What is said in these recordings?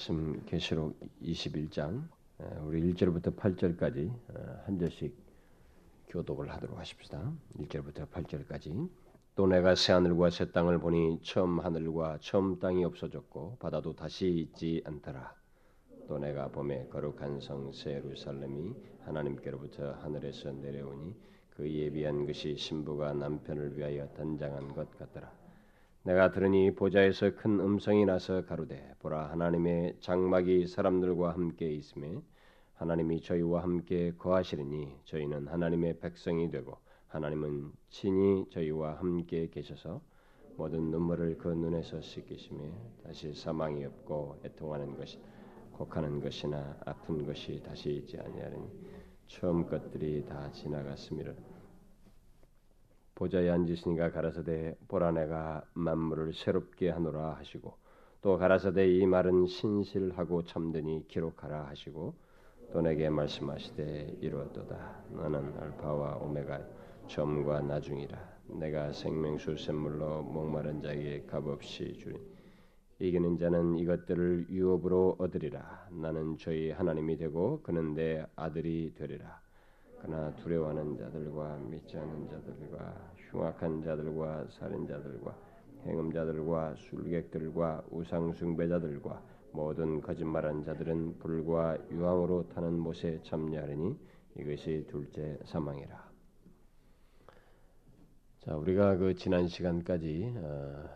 말씀 계시록 21장 우리 1절부터 8절까지 한 절씩 교독을 하도록 하십시다. 1절부터 8절까지 또 내가 새 하늘과 새 땅을 보니 처음 하늘과 처음 땅이 없어졌고 바다도 다시 있지 않더라. 또 내가 봄에 거룩한 성새 예루살렘이 하나님께로부터 하늘에서 내려오니 그 예비한 것이 신부가 남편을 위하여 단장한 것 같더라. 내가 들으니 보좌에서 큰 음성이 나서 가로되 보라 하나님의 장막이 사람들과 함께 있음에 하나님이 저희와 함께 거하시리니 저희는 하나님의 백성이 되고 하나님은 친히 저희와 함께 계셔서 모든 눈물을 그 눈에서 씻기심에 다시 사망이 없고 애통하는 것이 곡하는 것이나 아픈 것이 다시 있지 아니하리니 처음 것들이 다 지나갔음이라 보좌에 앉으시니가 가라사대 보라 내가 만물을 새롭게 하노라 하시고 또 가라사대 이 말은 신실하고 참되니 기록하라 하시고 또 내게 말씀하시되 이루었도다. 너는 알파와 오메가 처음과 나중이라. 내가 생명수 샘물로 목마른 자에게 값없이 주니 이기는 자는 이것들을 유업으로 얻으리라. 나는 저희 하나님이 되고 그는 내 아들이 되리라 그러나 두려워하는 자들과 믿지 않는 자들과 흉악한 자들과 살인자들과 행음자들과 술객들과 우상 숭배자들과 모든 거짓말한 자들은 불과 유황으로 타는 못에 참여하리니 이것이 둘째 사망이라. 자, 우리가 그 지난 시간까지 어,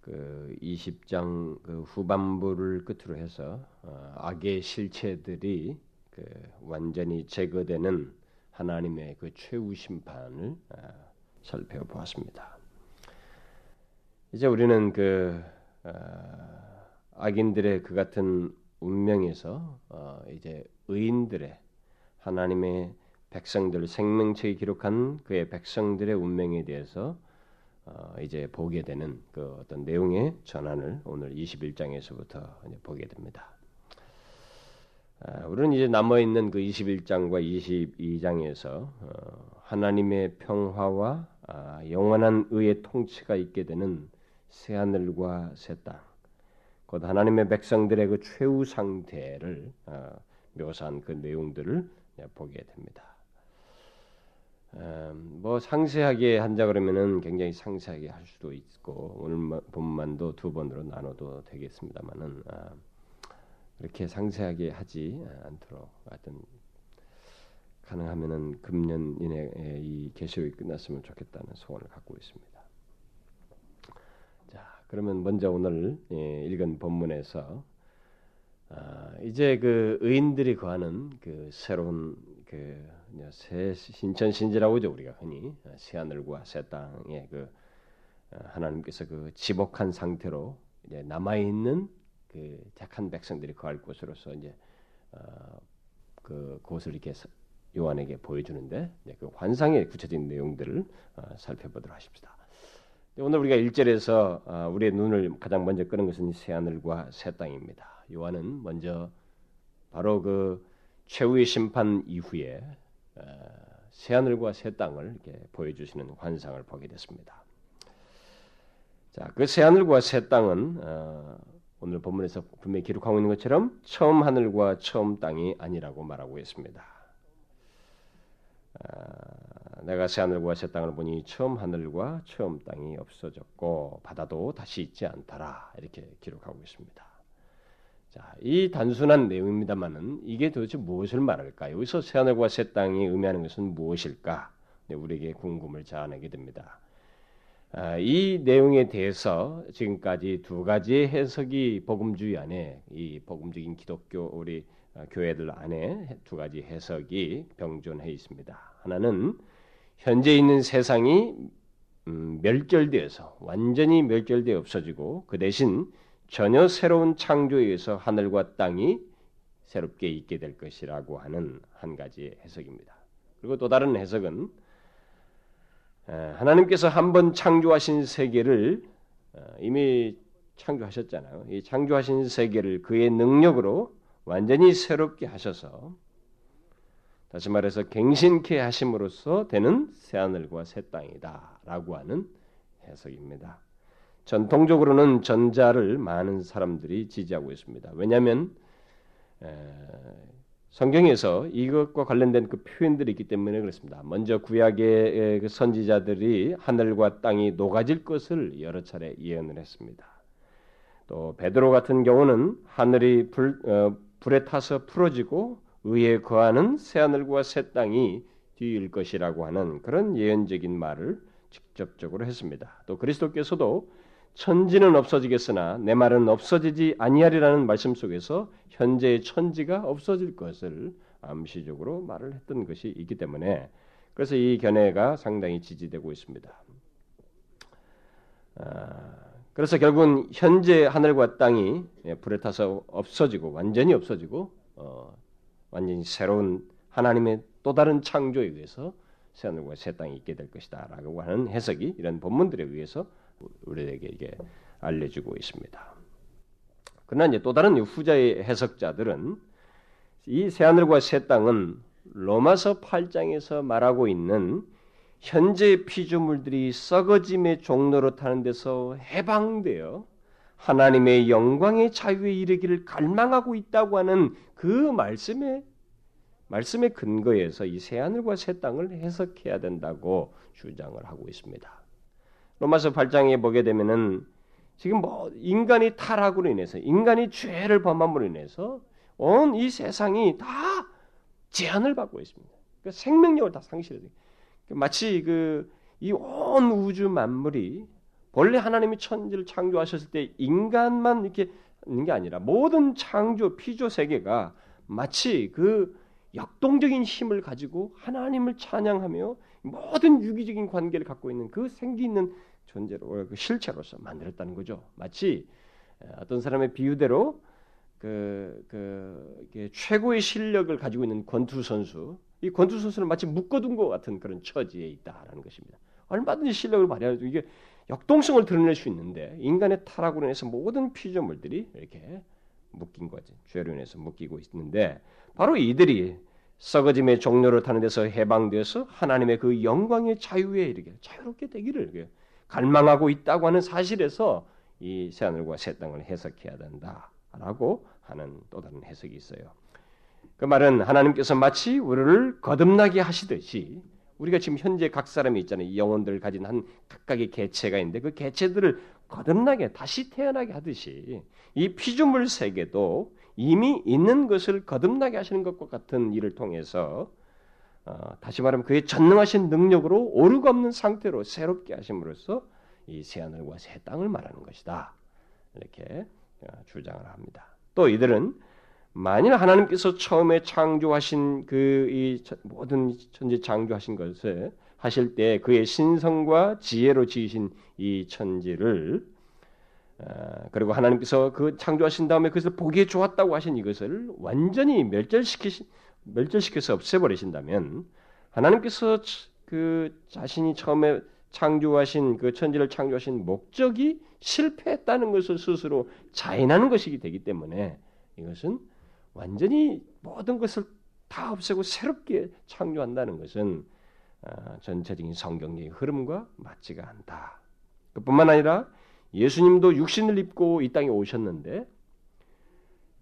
그 20장 그 후반부를 끝으로 해서 어, 악의 실체들이 그 완전히 제거되는 하나님의 그 최후 심판을 아, 살펴보았습니다. 이제 우리는 그 아, 악인들의 그 같은 운명에서 어, 이제 의인들의 하나님의 백성들 생명체에 기록한 그의 백성들의 운명에 대해서 어, 이제 보게 되는 그 어떤 내용의 전환을 오늘 21장에서부터 보게 됩니다. 아, 우리는 이제 남아 있는 그 21장과 22장에서 어, 하나님의 평화와 아, 영원한 의의 통치가 있게 되는 새 하늘과 새 땅, 곧 하나님의 백성들의 그 최후 상태를 어, 묘사한 그 내용들을 보게 됩니다. 음, 뭐 상세하게 한자 그러면은 굉장히 상세하게 할 수도 있고 오늘 본만도 두 번으로 나눠도 되겠습니다만은. 아, 그렇게 상세하게 하지 않도록 하여튼 가능하면은 금년 이내에 이 계시록이 끝났으면 좋겠다는 소원을 갖고 있습니다. 자, 그러면 먼저 오늘 예, 읽은 본문에서 아, 이제 그 의인들이 거하는 그 새로운 그새 신천 신지라고 하죠 우리가 흔히 새 하늘과 새 땅에 그 아, 하나님께서 그 지복한 상태로 이제 남아 있는 그 착한 백성들이 거할 곳으로서 이제 어, 그 곳을 이렇게 요한에게 보여주는데 그 환상의 구체적인 내용들을 어, 살펴보도록 하십시다. 오늘 우리가 1절에서 어, 우리의 눈을 가장 먼저 끄는 것은 새 하늘과 새 땅입니다. 요한은 먼저 바로 그 최후의 심판 이후에 어, 새 하늘과 새 땅을 이렇게 보여주시는 환상을 보게 됐습니다. 자, 그 새 하늘과 새 땅은 어, 오늘 본문에서 분명히 기록하고 있는 것처럼 처음 하늘과 처음 땅이 아니라고 말하고 있습니다. 아, 내가 새 하늘과 새 땅을 보니 처음 하늘과 처음 땅이 없어졌고 바다도 다시 있지 않더라 이렇게 기록하고 있습니다. 자, 이 단순한 내용입니다만은 이게 도대체 무엇을 말할까요? 여기서 새 하늘과 새 땅이 의미하는 것은 무엇일까? 네, 우리에게 궁금을 자아내게 됩니다. 아, 이 내용에 대해서 지금까지 두 가지 해석이 복음주의 안에 이 복음적인 기독교 우리 아, 교회들 안에 두 가지 해석이 병존해 있습니다. 하나는 현재 있는 세상이 음, 멸절되어서 완전히 멸절되어 없어지고 그 대신 전혀 새로운 창조에 의해서 하늘과 땅이 새롭게 있게 될 것이라고 하는 한 가지 해석입니다. 그리고 또 다른 해석은 하나님께서 한번 창조하신 세계를 어, 이미 창조하셨잖아요. 이 창조하신 세계를 그의 능력으로 완전히 새롭게 하셔서 다시 말해서 갱신케 하심으로써 되는 새 하늘과 새 땅이다라고 하는 해석입니다. 전통적으로는 전자를 많은 사람들이 지지하고 있습니다. 왜냐하면 성경에서 이것과 관련된 그 표현들이 있기 때문에 그렇습니다. 먼저 구약의 그 선지자들이 하늘과 땅이 녹아질 것을 여러 차례 예언을 했습니다. 또 베드로 같은 경우는 하늘이 불, 어, 불에 타서 풀어지고 의에 거하는 새 하늘과 새 땅이 뒤일 것이라고 하는 그런 예언적인 말을 직접적으로 했습니다. 또 그리스도께서도 천지는 없어지겠으나 내 말은 없어지지 아니하리라는 말씀 속에서 현재의 천지가 없어질 것을 암시적으로 말을 했던 것이 있기 때문에 그래서 이 견해가 상당히 지지되고 있습니다. 아, 그래서 결국은 현재 하늘과 땅이 불에 타서 없어지고 완전히 없어지고 어, 완전히 새로운 하나님의 또 다른 창조에 의해서 새 하늘과 새 땅이 있게 될 것이다라고 하는 해석이 이런 본문들에 의해서 우리에게 이게 알려주고 있습니다. 그러나 이제 또 다른 후자의 해석자들은 이 새하늘과 새 땅은 로마서 8장에서 말하고 있는 현재 피조물들이 썩어짐의 종로로 타는 데서 해방되어 하나님의 영광의 자유에 이르기를 갈망하고 있다고 하는 그 말씀에 말씀의 근거에서 이 새하늘과 새 땅을 해석해야 된다고 주장을 하고 있습니다. 로마서 8장에 보게 되면은 지금 뭐 인간이 타락으로 인해서 인간이 죄를 범함으로 인해서 온 이 세상이 다 제한을 받고 있습니다. 그 생명력을 다 상실해. 마치 그 이 온 우주 만물이 본래 하나님이 천지를 창조하셨을 때 인간만 이렇게 있는 게 아니라 모든 창조 피조 세계가 마치 그 역동적인 힘을 가지고 하나님을 찬양하며 모든 유기적인 관계를 갖고 있는 그 생기 있는 존재로 그 실체로서 만들었다는 거죠. 마치 어떤 사람의 비유대로 그, 그 최고의 실력을 가지고 있는 권투 선수, 이 권투 선수는 마치 묶어둔 것 같은 그런 처지에 있다라는 것입니다. 얼마든지 실력을 발휘하고 이게 역동성을 드러낼 수 있는데 인간의 타락으로 인해서 모든 피조물들이 이렇게 묶인 거지. 죄로 인해서 묶이고 있는데 바로 이들이 썩어짐의 종로를 타는 데서 해방되어서 하나님의 그 영광의 자유에 이르게 자유롭게 되기를 갈망하고 있다고 하는 사실에서 이 새하늘과 새 땅을 해석해야 된다라고 하는 또 다른 해석이 있어요. 그 말은 하나님께서 마치 우리를 거듭나게 하시듯이 우리가 지금 현재 각 사람이 있잖아요. 영혼들을 가진 한 각각의 개체가 있는데 그 개체들을 거듭나게 다시 태어나게 하듯이 이 피조물 세계도 이미 있는 것을 거듭나게 하시는 것과 같은 일을 통해서 어, 다시 말하면 그의 전능하신 능력으로 오류가 없는 상태로 새롭게 하심으로써 이 새하늘과 새 땅을 말하는 것이다. 이렇게 어, 주장을 합니다. 또 이들은 만일 하나님께서 처음에 창조하신 그 이 모든 천지 창조하신 것을 하실 때 그의 신성과 지혜로 지으신 이 천지를 어, 그리고 하나님께서 그 창조하신 다음에 그것을 보기에 좋았다고 하신 이것을 완전히 멸절시키 멸절시켜서 없애버리신다면 하나님께서 그 자신이 처음에 창조하신 그 천지를 창조하신 목적이 실패했다는 것을 스스로 자인하는 것이기 되기 때문에 이것은 완전히 모든 것을 다 없애고 새롭게 창조한다는 것은 어, 전체적인 성경의 흐름과 맞지가 않다. 그뿐만 아니라 예수님도 육신을 입고 이 땅에 오셨는데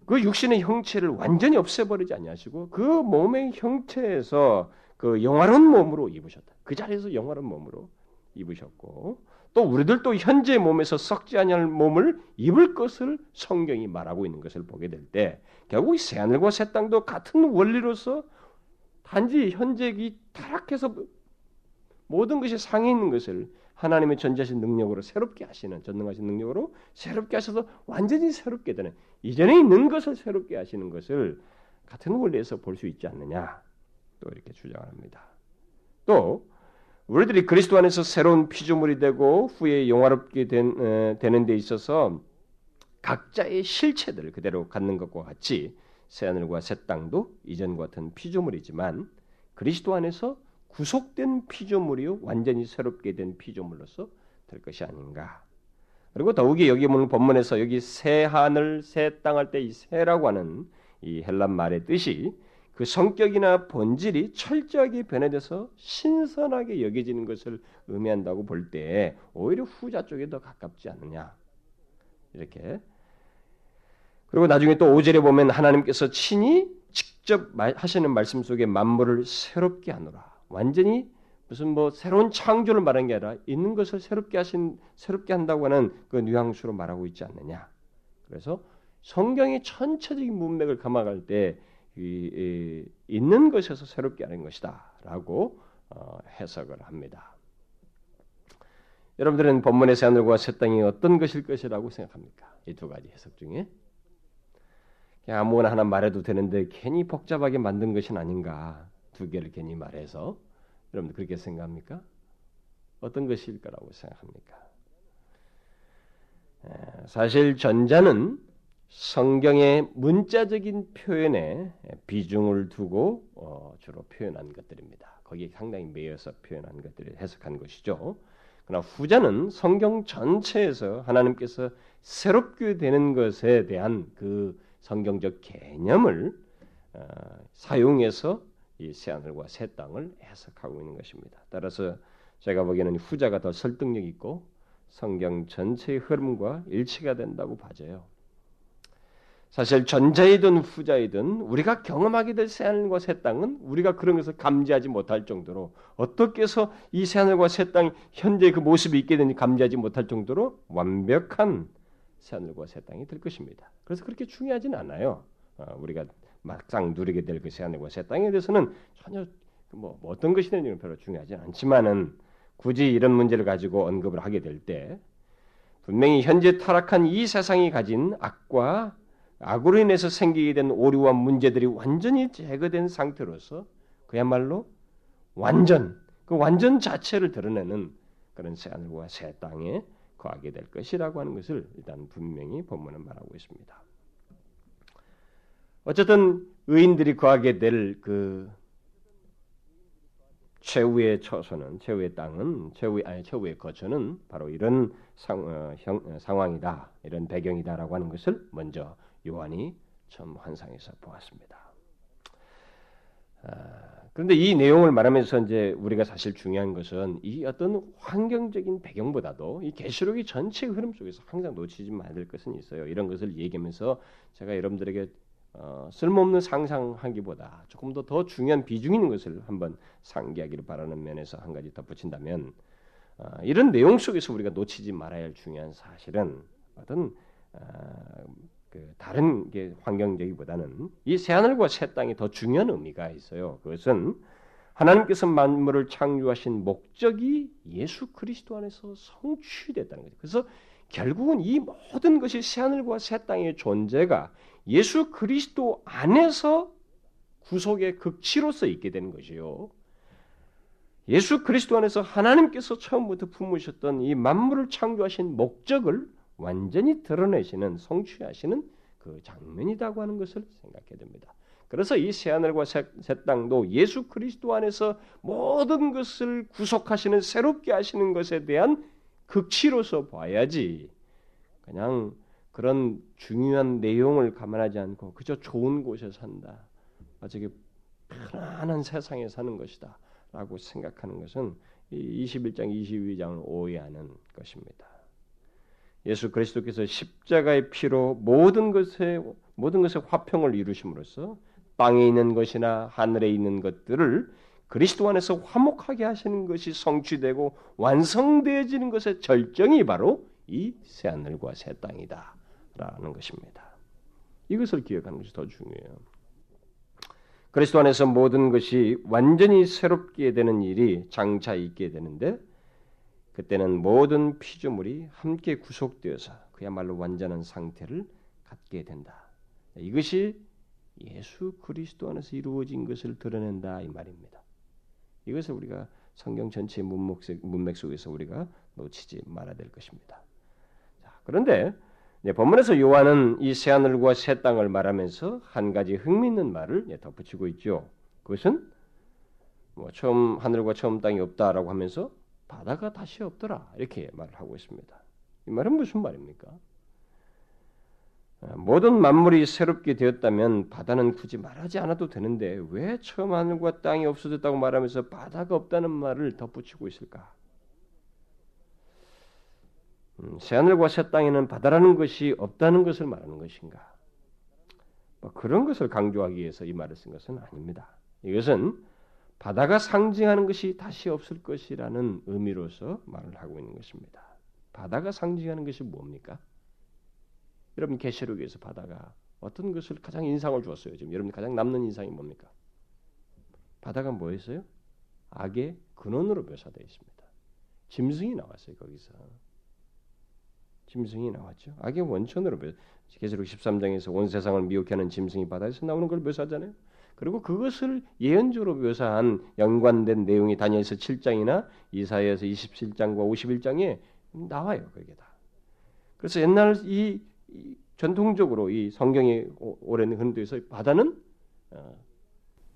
그 육신의 형체를 완전히 없애버리지 아니하시고 그 몸의 형체에서 그 영화로운 몸으로 입으셨다. 그 자리에서 영화로운 몸으로 입으셨고 또 우리들도 현재 몸에서 썩지 아니할 몸을 입을 것을 성경이 말하고 있는 것을 보게 될 때 결국 새 하늘과 새 땅도 같은 원리로서 단지 현재 이 타락해서 모든 것이 상해 있는 것을 하나님의 전지하신 능력으로 새롭게 하시는 전능하신 능력으로 새롭게 하셔서 완전히 새롭게 되는 이전에 있는 것을 새롭게 하시는 것을 같은 원리에서 볼 수 있지 않느냐 또 이렇게 주장합니다. 또 우리들이 그리스도 안에서 새로운 피조물이 되고 후에 영화롭게 된, 에, 되는 데 있어서 각자의 실체들을 그대로 갖는 것과 같이 새하늘과 새 땅도 이전과 같은 피조물이지만 그리스도 안에서 구속된 피조물이요 완전히 새롭게 된 피조물로서 될 것이 아닌가. 그리고 더욱이 여기 보는 본문에서 여기 새 하늘 새 땅 할 때 이 새라고 하는 이 헬란 말의 뜻이 그 성격이나 본질이 철저하게 변해져서 신선하게 여겨지는 것을 의미한다고 볼 때 오히려 후자 쪽에 더 가깝지 않느냐. 이렇게. 그리고 나중에 또 5절에 보면 하나님께서 친히 직접 하시는 말씀 속에 만물을 새롭게 하노라. 완전히 무슨 뭐 새로운 창조를 말하는 게 아니라 있는 것을 새롭게 하신 새롭게 한다고 하는 그 뉘앙스로 말하고 있지 않느냐 그래서 성경의 전체적인 문맥을 감안할 때 이, 이, 있는 것에서 새롭게 하는 것이다라고 어, 해석을 합니다. 여러분들은 본문의 새 하늘과 새 땅이 어떤 것일 것이라고 생각합니까? 이 두 가지 해석 중에 그냥 아무거나 하나 말해도 되는데 괜히 복잡하게 만든 것은 아닌가 두 개를 괜히 말해서 여러분들 그렇게 생각합니까? 어떤 것일 거라고 생각합니까? 사실 전자는 성경의 문자적인 표현에 비중을 두고 어, 주로 표현한 것들입니다. 거기에 상당히 매여서 표현한 것들을 해석한 것이죠. 그러나 후자는 성경 전체에서 하나님께서 새롭게 되는 것에 대한 그 성경적 개념을 어, 사용해서 이 새 하늘과 새 땅을 해석하고 있는 것입니다. 따라서 제가 보기에는 후자가 더 설득력 있고 성경 전체의 흐름과 일치가 된다고 봐져요. 사실 전자이든 후자이든 우리가 경험하게 될 새하늘과 새 땅은 우리가 그런 것을 감지하지 못할 정도로 어떻게 해서 이 새하늘과 새 땅이 현재 그 모습이 있게 되는지 감지하지 못할 정도로 완벽한 새하늘과 새 땅이 될 것입니다. 그래서 그렇게 중요하진 않아요. 어, 우리가 막상 누리게 될그 새하늘과 새 땅에 대해서는 전혀 뭐, 뭐 어떤 것이 되는지는 별로 중요하지 않지만은 굳이 이런 문제를 가지고 언급을 하게 될 때 분명히 현재 타락한 이 세상이 가진 악과 악으로 인해서 생기게 된 오류와 문제들이 완전히 제거된 상태로서 그야말로 완전 그 완전 자체를 드러내는 그런 새 하늘과 새 땅에 거하게 될 것이라고 하는 것을 일단 분명히 본문은 말하고 있습니다. 어쨌든 의인들이 거하게 될 그 최후의 처소는 최후의 땅은 최후의 아니 최후의 거처는 바로 이런 상, 어, 형, 어, 상황이다 이런 배경이다라고 하는 것을 먼저 요한이 처음 환상에서 보았습니다. 아, 그런데 이 내용을 말하면서 이제 우리가 사실 중요한 것은 이 어떤 환경적인 배경보다도 이 계시록의 전체 흐름 속에서 항상 놓치지 말아야 될 것은 있어요. 이런 것을 얘기하면서 제가 여러분들에게 어, 쓸모없는 상상하기보다 조금 더 더 중요한 비중 있는 것을 한번 상기하기를 바라는 면에서 한 가지 덧붙인다면 어, 이런 내용 속에서 우리가 놓치지 말아야 할 중요한 사실은 어떤 어, 그 다른 게 환경적이보다는 이 새하늘과 새 땅이 더 중요한 의미가 있어요. 그것은 하나님께서 만물을 창조하신 목적이 예수 그리스도 안에서 성취됐다는 거죠. 그래서 결국은 이 모든 것이 새하늘과 새 땅의 존재가 예수 그리스도 안에서 구속의 극치로서 있게 되는 것이요. 예수 그리스도 안에서 하나님께서 처음부터 품으셨던 이 만물을 창조하신 목적을 완전히 드러내시는 성취하시는 그 장면이라고 하는 것을 생각해야 됩니다. 그래서 이 새하늘과 새, 새 땅도 예수 그리스도 안에서 모든 것을 구속하시는 새롭게 하시는 것에 대한 극치로서 봐야지 그냥 그런 중요한 내용을 감안하지 않고 그저 좋은 곳에 산다. 아주 편안한 세상에 사는 것이다. 라고 생각하는 것은 이 21장, 22장을 오해하는 것입니다. 예수 그리스도께서 십자가의 피로 모든 것에 모든 것의 화평을 이루심으로써 땅에 있는 것이나 하늘에 있는 것들을 그리스도 안에서 화목하게 하시는 것이 성취되고 완성되어지는 것의 절정이 바로 이 새하늘과 새 땅이다 라는 것입니다. 이것을 기억하는 것이 더 중요해요. 그리스도 안에서 모든 것이 완전히 새롭게 되는 일이 장차 있게 되는데 그때는 모든 피조물이 함께 구속되어서 그야말로 완전한 상태를 갖게 된다. 이것이 예수 그리스도 안에서 이루어진 것을 드러낸다 이 말입니다. 이것을 우리가 성경 전체 문맥 속에서 우리가 놓치지 말아야 될 것입니다. 자, 그런데 본문에서 요한은 이 새 하늘과 새 땅을 말하면서 한 가지 흥미있는 말을 덧붙이고 있죠. 그것은 뭐 처음 하늘과 처음 땅이 없다라고 하면서 바다가 다시 없더라 이렇게 말을 하고 있습니다. 이 말은 무슨 말입니까? 모든 만물이 새롭게 되었다면 바다는 굳이 말하지 않아도 되는데 왜 처음 하늘과 땅이 없어졌다고 말하면서 바다가 없다는 말을 덧붙이고 있을까? 음, 새 하늘과 새 땅에는 바다라는 것이 없다는 것을 말하는 것인가? 뭐 그런 것을 강조하기 위해서 이 말을 쓴 것은 아닙니다. 이것은 바다가 상징하는 것이 다시 없을 것이라는 의미로서 말을 하고 있는 것입니다. 바다가 상징하는 것이 뭡니까? 여러분 계시록에서 바다가 어떤 것을 가장 인상을 주었어요? 지금 여러분 가장 남는 인상이 뭡니까? 바다가 뭐였어요? 악의 근원으로 묘사되어 있습니다. 짐승이 나왔어요 거기서. 짐승이 나왔죠. 악의 원천으로 묘. 계시록 13장에서 온 세상을 미혹하는 짐승이 바다에서 나오는 걸 묘사하잖아요. 그리고 그것을 예언적으로 묘사한 연관된 내용이 다니엘서 7장이나 이사야에서 27장과 51장에 나와요. 그게 다. 그래서 옛날 이 전통적으로 이 성경이 오랜 흔도에서 바다는 어,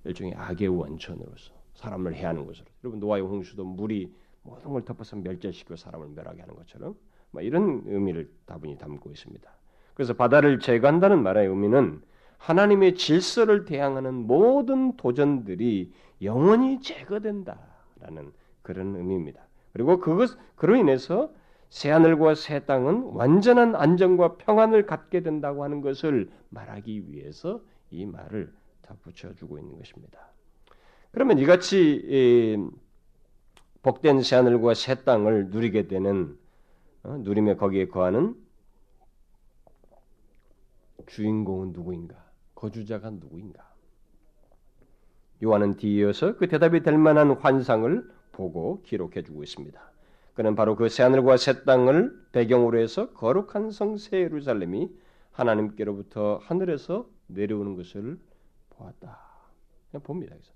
일종의 악의 원천으로서 사람을 해하는 것으로 여러분 노아의 홍수도 물이 모든 걸 덮어서 멸절시키고 사람을 멸하게 하는 것처럼 이런 의미를 다분히 담고 있습니다. 그래서 바다를 제거한다는 말의 의미는 하나님의 질서를 대항하는 모든 도전들이 영원히 제거된다라는 그런 의미입니다. 그리고 그것 그로 인해서 새 하늘과 새 땅은 완전한 안정과 평안을 갖게 된다고 하는 것을 말하기 위해서 이 말을 덧붙여 주고 있는 것입니다. 그러면 이같이 복된 새 하늘과 새 땅을 누리게 되는 어, 누리며 거기에 거하는 주인공은 누구인가? 거주자가 누구인가? 요한은 뒤이어서 그 대답이 될 만한 환상을 보고 기록해 주고 있습니다. 그는 바로 그 새하늘과 새 땅을 배경으로 해서 거룩한 성새 예루살렘이 하나님께로부터 하늘에서 내려오는 것을 보았다. 봅니다. 그래서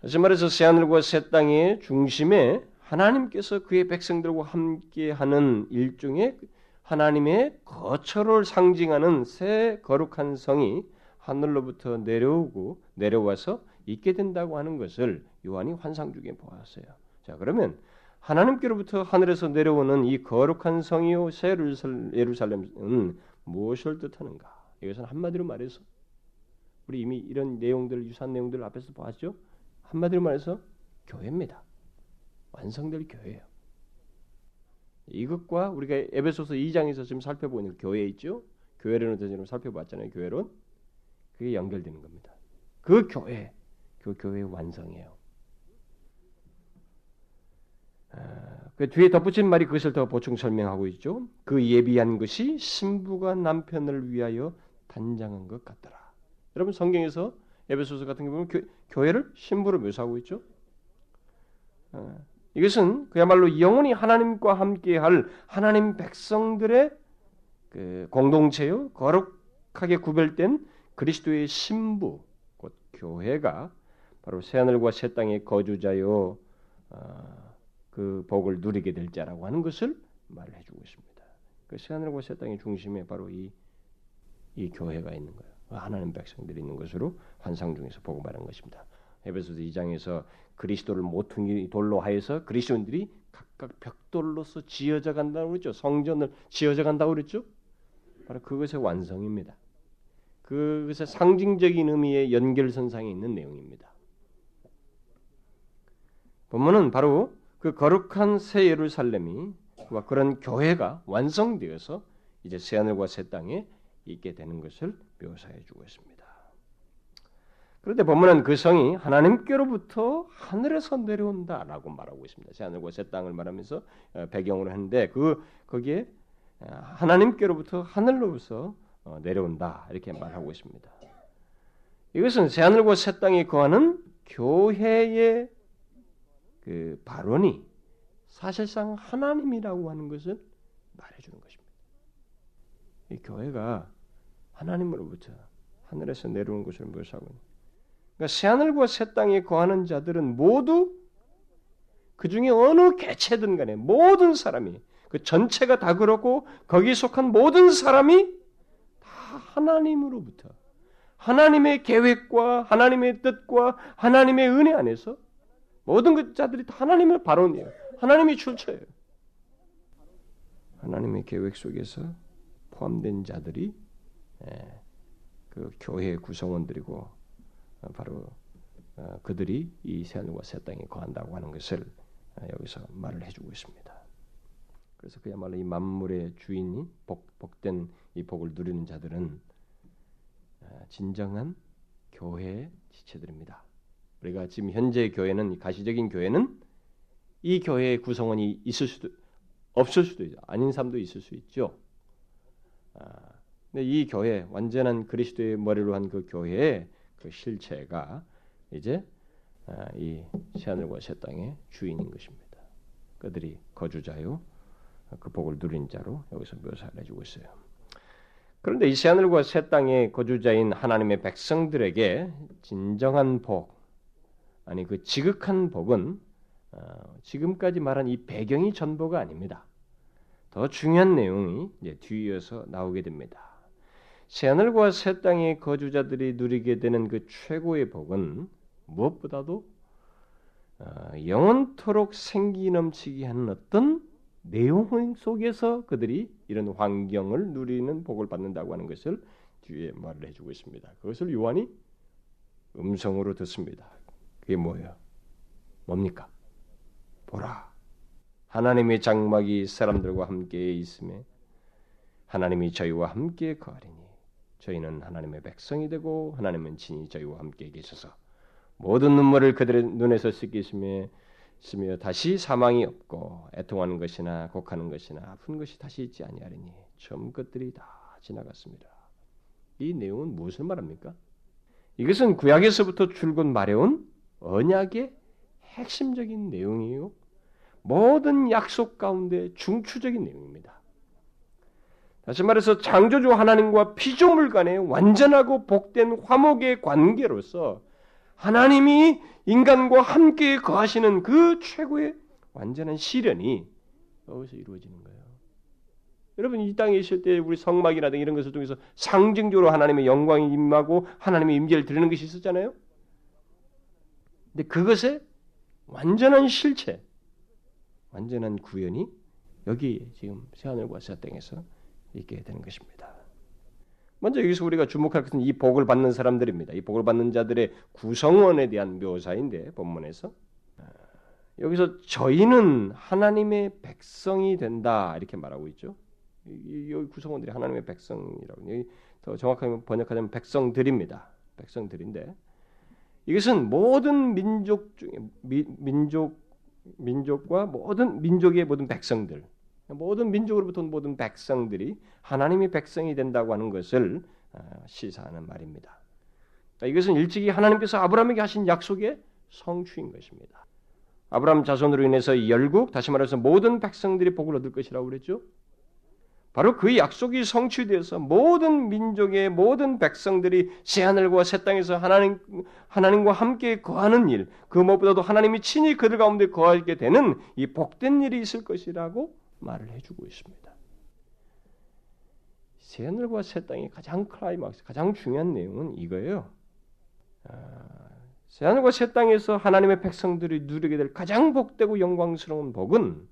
다시 말해서 새하늘과 새 땅의 중심에 하나님께서 그의 백성들과 함께하는 일종의 하나님의 거처를 상징하는 새 거룩한 성이 하늘로부터 내려오고 내려와서 있게 된다고 하는 것을 요한이 환상 중에 보았어요. 자 그러면 하나님께로부터 하늘에서 내려오는 이 거룩한 성이요 새 예루살렘은 무엇을 뜻하는가? 이것은 한마디로 말해서 우리 이미 이런 내용들 유사한 내용들 앞에서 보았죠. 한마디로 말해서 교회입니다. 완성될 교회예요. 이것과 우리가 에베소서 2장에서 지금 살펴보는 교회 있죠. 교회론을 지금 살펴봤잖아요. 교회론 그게 연결되는 겁니다. 그 교회, 그 교회의 완성이에요. 아, 그 뒤에 덧붙인 말이 그것을 더 보충 설명하고 있죠. 그 예비한 것이 신부가 남편을 위하여 단장한 것 같더라. 여러분 성경에서 에베소서 같은 경우 보면 교, 회를 신부로 묘사하고 있죠. 아, 이것은 그야말로 영원히 하나님과 함께할 하나님 백성들의 그 공동체요 거룩하게 구별된 그리스도의 신부 곧 교회가 바로 새 하늘과 새 땅의 거주자요. 어, 그 복을 누리게 될 자라고 하는 것을 말해 주고 있습니다. 그 새하늘과 새 땅의 중심에 바로 이, 이 교회가 있는 거예요. 하나님 백성들이 있는 것으로 환상 중에서 보고 말한 것입니다. 에베소서 2장에서 그리스도를 모퉁이 돌로 하여서 그리스도인들이 각각 벽돌로서 지어져 간다고 그랬죠. 성전을 지어져 간다고 그랬죠. 바로 그것의 완성입니다. 그것의 상징적인 의미의 연결선상에 있는 내용입니다. 본문은 바로 그 거룩한 새 예루살렘이 그런 교회가 완성되어서 이제 새 하늘과 새 땅에 있게 되는 것을 묘사해 주고 있습니다. 그런데 본문은 그 성이 하나님께로부터 하늘에서 내려온다라고 말하고 있습니다. 새 하늘과 새 땅을 말하면서 어, 배경으로 했는데 그 거기에 어, 하나님께로부터 하늘로부터 어, 내려온다 이렇게 말하고 있습니다. 이것은 새 하늘과 새 땅에 거하는 교회의 그 발언이 사실상 하나님이라고 하는 것을 말해주는 것입니다. 이 교회가 하나님으로부터 하늘에서 내려온 것을 묘사하고. 그러니까 새 하늘과 새 땅에 거하는 자들은 모두 그 중에 어느 개체든 간에 모든 사람이 그 전체가 다 그렇고 거기에 속한 모든 사람이 다 하나님으로부터 하나님의 계획과 하나님의 뜻과 하나님의 은혜 안에서 모든 그 자들이 하나님의 발언이에요. 하나님이 출처예요. 하나님의 계획 속에서 포함된 자들이 예, 그 교회 구성원들이고 어, 바로 어, 그들이 이 새하늘과 새 땅에 거한다고 하는 것을 어, 여기서 말을 해주고 있습니다. 그래서 그야말로 이 만물의 주인이 복, 복된 이 복을 누리는 자들은 진정한 교회의 지체들입니다. 우리가 지금 현재 교회는 가시적인 교회는 이 교회의 구성원이 있을 수도 없을 수도 있죠. 아닌 사람도 있을 수 있죠. 아, 근데 이 교회 완전한 그리스도의 머리로 한 그 교회의 그 실체가 이제 아, 이 새하늘과 새 땅의 주인인 것입니다. 그들이 거주자요, 그 복을 누린 자로 여기서 묘사를 해주고 있어요. 그런데 이 새하늘과 새 땅의 거주자인 하나님의 백성들에게 진정한 복, 아니 그 지극한 복은 어, 지금까지 말한 이 배경이 전부가 아닙니다. 더 중요한 내용이 이제 뒤이어서 나오게 됩니다. 새하늘과 새 땅의 거주자들이 누리게 되는 그 최고의 복은 무엇보다도 어, 영원토록 생기 넘치게 하는 어떤 내용 속에서 그들이 이런 환경을 누리는 복을 받는다고 하는 것을 뒤에 말을 해주고 있습니다. 그것을 요한이 음성으로 듣습니다. 그게 뭐예요? 뭡니까? 보라. 하나님의 장막이 사람들과 함께 있음에 하나님이 저희와 함께 거하리니 저희는 하나님의 백성이 되고 하나님은 친히 저희와 함께 계셔서 모든 눈물을 그들의 눈에서 씻기시며 다시 사망이 없고 애통하는 것이나 곡하는 것이나 아픈 것이 다시 있지 아니하리니 전 것들이 다 지나갔습니다. 이 내용은 무엇을 말합니까? 이것은 구약에서부터 줄곧 말해온 언약의 핵심적인 내용이요. 모든 약속 가운데 중추적인 내용입니다. 다시 말해서 창조주 하나님과 피조물 간의 완전하고 복된 화목의 관계로서 하나님이 인간과 함께 거하시는 그 최고의 완전한 시련이 여기서 이루어지는 거예요. 여러분 이 땅에 있을 때 우리 성막이라든가 이런 것을 통해서 상징적으로 하나님의 영광이 임하고 하나님의 임재를 드리는 것이 있었잖아요. 근데 그것의 완전한 실체, 완전한 구현이 여기 지금 새하늘과 새 땅에서 있게 되는 것입니다. 먼저 여기서 우리가 주목할 것은 이 복을 받는 사람들입니다. 이 복을 받는 자들의 구성원에 대한 묘사인데 본문에서 아, 여기서 저희는 하나님의 백성이 된다 이렇게 말하고 있죠. 여기 구성원들이 하나님의 백성이라고 더 정확하게 번역하자면 백성들입니다. 백성들인데 이것은 모든 민족 중에 미, 민족 민족과 모든 민족의 모든 백성들 모든 민족으로부터 모든 백성들이 하나님의 백성이 된다고 하는 것을 아, 시사하는 말입니다. 이것은 일찍이 하나님께서 아브라함에게 하신 약속의 성취인 것입니다. 아브라함 자손으로 인해서 열국, 다시 말해서 모든 백성들이 복을 얻을 것이라고 그랬죠. 바로 그 약속이 성취되어서 모든 민족의 모든 백성들이 새 하늘과 새 땅에서 하나님 하나님과 함께 거하는 일, 그 무엇보다도 하나님이 친히 그들 가운데 거하게 되는 이 복된 일이 있을 것이라고 말을 해주고 있습니다. 새하늘과 새 땅의 가장 클라이막스, 가장 중요한 내용은 이거예요. 아, 새하늘과 새 땅에서 하나님의 백성들이 누리게 될 가장 복되고 영광스러운 복은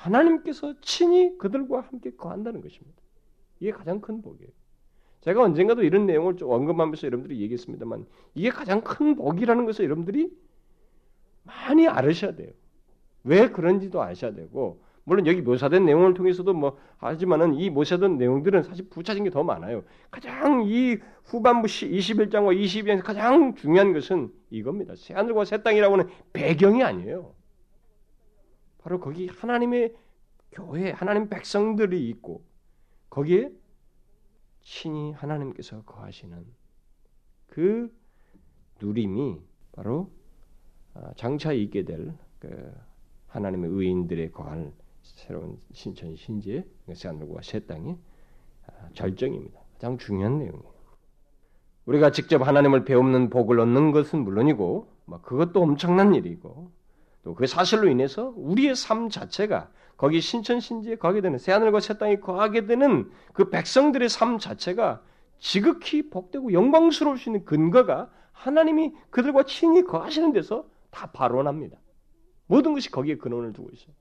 하나님께서 친히 그들과 함께 거한다는 것입니다. 이게 가장 큰 복이에요. 제가 언젠가도 이런 내용을 좀 언급하면서 여러분들이 얘기했습니다만 이게 가장 큰 복이라는 것을 여러분들이 많이 알으셔야 돼요. 왜 그런지도 아셔야 되고 물론 여기 묘사된 내용을 통해서도 뭐 하지만은 이 묘사된 내용들은 사실 부차진 게더 많아요. 가장 이 후반부 21장과 22장에서 가장 중요한 것은 이겁니다. 새 하늘과 새 땅이라고 하는 배경이 아니에요. 바로 거기 하나님의 교회, 하나님 백성들이 있고 거기에 친히 하나님께서 거하시는 그 누림이 바로 아, 장차 있게 될 그 하나님의 의인들의 거할 새로운 신천 신지의 새하늘과 새 땅의 아, 절정입니다. 가장 중요한 내용이에요. 우리가 직접 하나님을 배우는 복을 얻는 것은 물론이고, 뭐 그것도 엄청난 일이고, 또 그 사실로 인해서 우리의 삶 자체가 거기 신천 신지에 거하게 되는 새하늘과 새 땅에 거하게 되는 그 백성들의 삶 자체가 지극히 복되고 영광스러울 수 있는 근거가 하나님이 그들과 친히 거하시는 데서 다 발원합니다. 모든 것이 거기에 근원을 두고 있어요.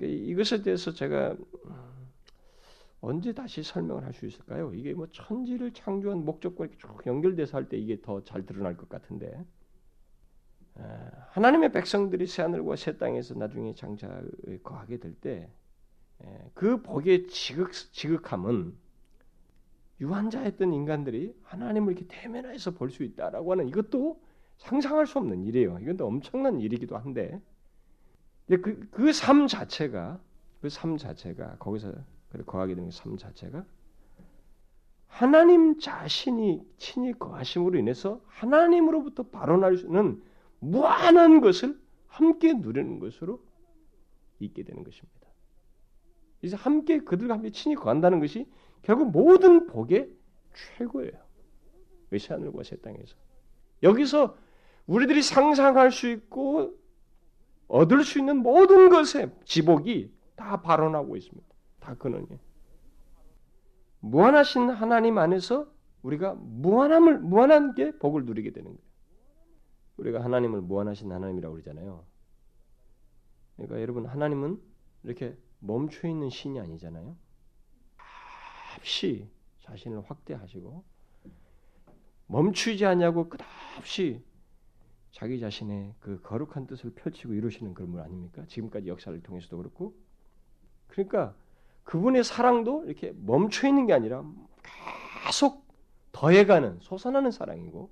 이것에 대해서 제가 언제 다시 설명을 할 수 있을까요? 이게 뭐 천지를 창조한 목적과 이렇게 쭉 연결돼서 할 때 이게 더 잘 드러날 것 같은데 하나님의 백성들이 새 하늘과 새 땅에서 나중에 장차 거하게 될 때 그 복의 지극 지극함은 유한자였던 인간들이 하나님을 이렇게 대면해서 볼 수 있다라고 하는 이것도 상상할 수 없는 일이에요. 이건 엄청난 일이기도 한데 그그 삶 자체가 그 삶 자체가 거기서 거하게 되는 삶 자체가 하나님 자신이 친히 거하심으로 인해서 하나님으로부터 발언할 수 있는 무한한 것을 함께 누리는 것으로 있게 되는 것입니다. 이제 함께 그들과 함께 친히 거한다는 것이 결국 모든 복의 최고예요. 새 하늘과 새 땅에서 여기서 우리들이 상상할 수 있고 얻을 수 있는 모든 것의 지복이 다 발언하고 있습니다. 다 근원이. 무한하신 하나님 안에서 우리가 무한함을 무한한 게 복을 누리게 되는 거예요. 우리가 하나님을 무한하신 하나님이라고 그러잖아요. 그러니까 여러분 하나님은 이렇게 멈춰 있는 신이 아니잖아요. 없이 자신을 확대하시고 멈추지 않냐고 끝없이 자기 자신의 그 거룩한 뜻을 펼치고 이루시는 그런 분 아닙니까? 지금까지 역사를 통해서도 그렇고 그러니까 그분의 사랑도 이렇게 멈춰 있는 게 아니라 계속 더해가는 솟아나는 사랑이고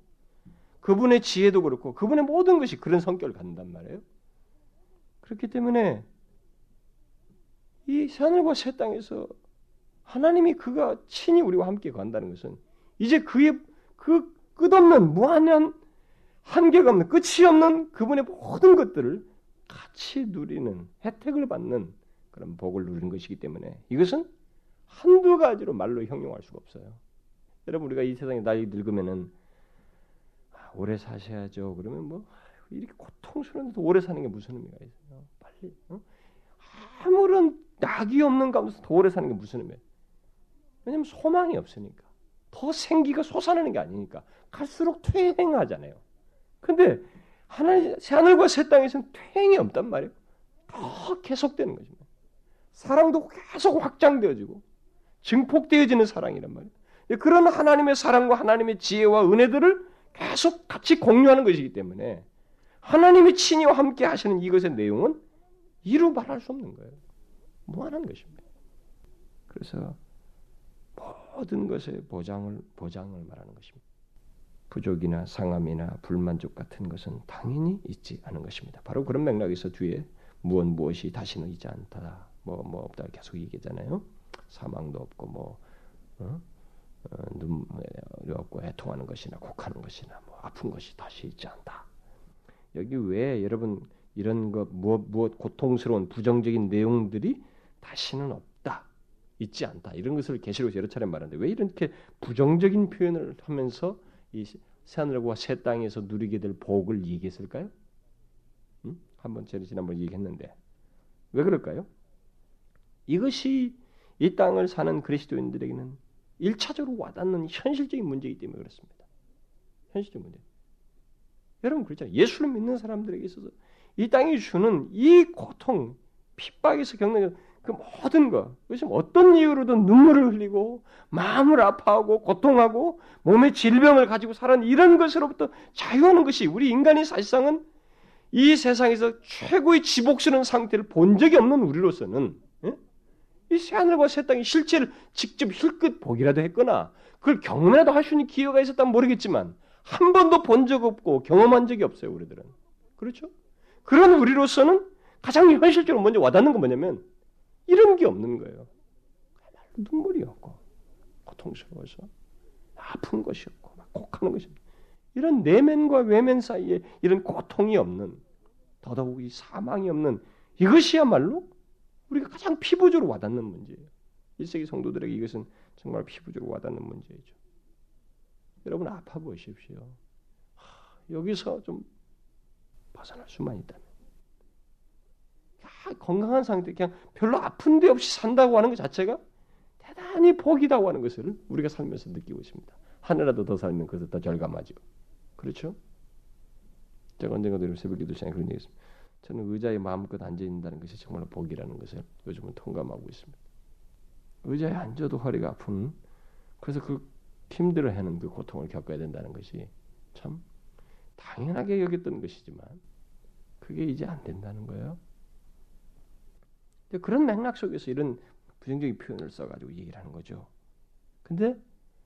그분의 지혜도 그렇고 그분의 모든 것이 그런 성격을 갖는단 말이에요. 그렇기 때문에 이 하늘과 새 땅에서 하나님이 그가 친히 우리와 함께 간다는 것은 이제 그의 그 끝없는 무한한 한계가 없는 끝이 없는 그분의 모든 것들을 같이 누리는 혜택을 받는 그런 복을 누리는 것이기 때문에 이것은 한두 가지로 말로 형용할 수가 없어요. 여러분 우리가 이 세상에 나이 늙으면은 오래 사셔야죠. 그러면 뭐 이렇게 고통스러운데도 오래 사는 게 무슨 의미가 있어요? 빨리 어? 아무런 낙이 없는 가운데서 더 오래 사는 게 무슨 의미예요? 왜냐하면 소망이 없으니까 더 생기가 솟아나는 게 아니니까 갈수록 퇴행하잖아요. 근데 하나님 하늘과 새 땅에서는 퇴행이 없단 말이에요. 더 계속되는 것입니다. 사랑도 계속 확장되어지고 증폭되어지는 사랑이란 말이에요. 그런 하나님의 사랑과 하나님의 지혜와 은혜들을 계속 같이 공유하는 것이기 때문에 하나님이 친히와 함께 하시는 이것의 내용은 이루 말할 수 없는 거예요. 무한한 것입니다. 그래서 모든 것의 보장을 보장을 말하는 것입니다. 부족이나 상함이나 불만족 같은 것은 당연히 있지 않은 것입니다. 바로 그런 맥락에서 뒤에 무엇 무엇이 다시는 있지 않다. 뭐뭐 뭐 없다 계속 얘기잖아요. 사망도 없고 뭐 어? 어, 눈물이 없고 애통하는 것이나 곡하는 것이나 뭐 아픈 것이 다시 있지 않다. 여기 왜 여러분 이런 것 무엇 무엇 고통스러운 부정적인 내용들이 다시는 없다, 있지 않다 이런 것을 계시록 여러 차례 말하는데 왜 이렇게 부정적인 표현을 하면서 이 새하늘과 새 땅에서 누리게 될 복을 얘기했을까요? 음? 한번 제가 지난번 얘기했는데 왜 그럴까요? 이것이 이 땅을 사는 그리스도인들에게는 일차적으로 와닿는 현실적인 문제이기 때문에 그렇습니다. 현실적 문제. 여러분 그렇잖아요. 예수를 믿는 사람들에게 있어서 이 땅이 주는 이 고통, 핍박에서 겪는 그 모든 것, 그것이 어떤 이유로든 눈물을 흘리고 마음을 아파하고 고통하고 몸의 질병을 가지고 살아는 이런 것으로부터 자유하는 것이 우리 인간이 사실상은 이 세상에서 최고의 지복스러운 상태를 본 적이 없는 우리로서는 이 새하늘과 새 땅의 실체를 직접 힐끗 보기라도 했거나 그걸 경험이라도 할수 있는 기회가 있었다면 모르겠지만 한 번도 본 적 없고 경험한 적이 없어요 우리들은 그렇죠? 그런 우리로서는 가장 현실적으로 먼저 와닿는 건 뭐냐면 이런 게 없는 거예요. 눈물이 없고 고통스러워서 아픈 것이 없고 막 곡하는 것이 없고 이런 내면과 외면 사이에 이런 고통이 없는 더더욱 이 사망이 없는 이것이야말로 우리가 가장 피부적으로 와닿는 문제예요. 1세기 성도들에게 이것은 정말 피부적으로 와닿는 문제죠. 여러분 아파 보십시오. 여기서 좀 벗어날 수만 있다면. 건강한 상태, 그냥 별로 아픈 데 없이 산다고 하는 것 자체가 대단히 복이다고 하는 것을 우리가 살면서 느끼고 있습니다. 하늘라도 더 살면 그것을 더 절감하죠. 그렇죠? 제가 언젠가도 새벽 기도 시간에 그런 얘기 했습니다. 저는 의자에 마음껏 앉아 있는다는 것이 정말 복이라는 것을 요즘은 통감하고 있습니다. 의자에 앉아도 허리가 아픈 그래서 그 힘들어하는 그 고통을 겪어야 된다는 것이 참 당연하게 여겼던 것이지만 그게 이제 안 된다는 거예요. 그런 맥락 속에서 이런 부정적인 표현을 써가지고 얘기를 하는 거죠. 근데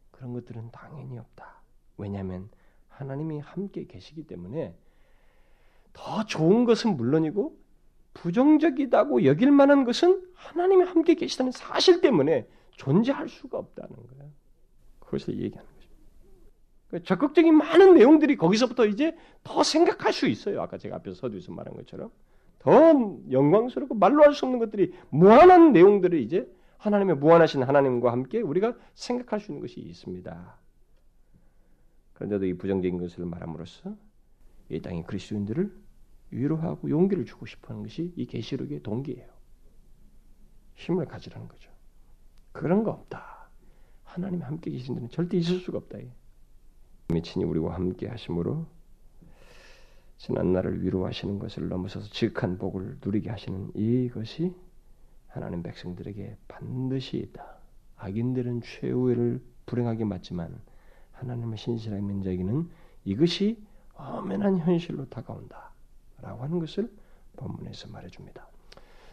그런 것들은 당연히 없다. 왜냐하면 하나님이 함께 계시기 때문에 더 좋은 것은 물론이고 부정적이다고 여길 만한 것은 하나님이 함께 계시다는 사실 때문에 존재할 수가 없다는 거예요. 그것을 얘기하는 거죠. 그러니까 적극적인 많은 내용들이 거기서부터 이제 더 생각할 수 있어요. 아까 제가 앞에서 서두에서 말한 것처럼 더 영광스럽고 말로 할 수 없는 것들이 무한한 내용들을 이제 하나님의 무한하신 하나님과 함께 우리가 생각할 수 있는 것이 있습니다. 그런데도 이 부정적인 것을 말함으로써 이 땅의 그리스도인들을 위로하고 용기를 주고 싶어하는 것이 이 계시록의 동기예요. 힘을 가지라는 거죠. 그런 거 없다. 하나님 함께 계신 데는 절대 있을 수가 없다. 미친이 우리와 함께 하심으로 지난 날을 위로하시는 것을 넘어서서 지극한 복을 누리게 하시는 이것이 하나님 백성들에게 반드시 있다. 악인들은 최후를 불행하게 맞지만 하나님의 신실한 민자에게는 이것이 엄연한 현실로 다가온다. 라고 하는 것을 본문에서 말해줍니다.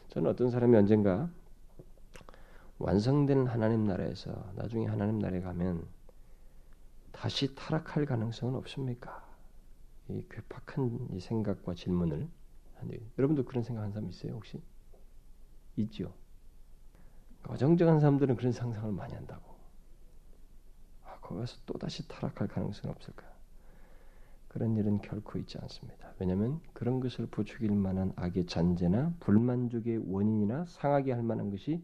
저는 어떤 사람이 언젠가 완성된 하나님 나라에서 나중에 하나님 나라에 가면 다시 타락할 가능성은 없습니까? 이 괴팍한 이 생각과 질문을 여러분도 그런 생각한 사람 있어요 혹시? 있죠. 어정쩡한 사람들은 그런 상상을 많이 한다고. 아, 거기서 또 다시 타락할 가능성은 없을까? 그런 일은 결코 있지 않습니다. 왜냐하면 그런 것을 부추길 만한 악의 잔재나 불만족의 원인이나 상하게 할 만한 것이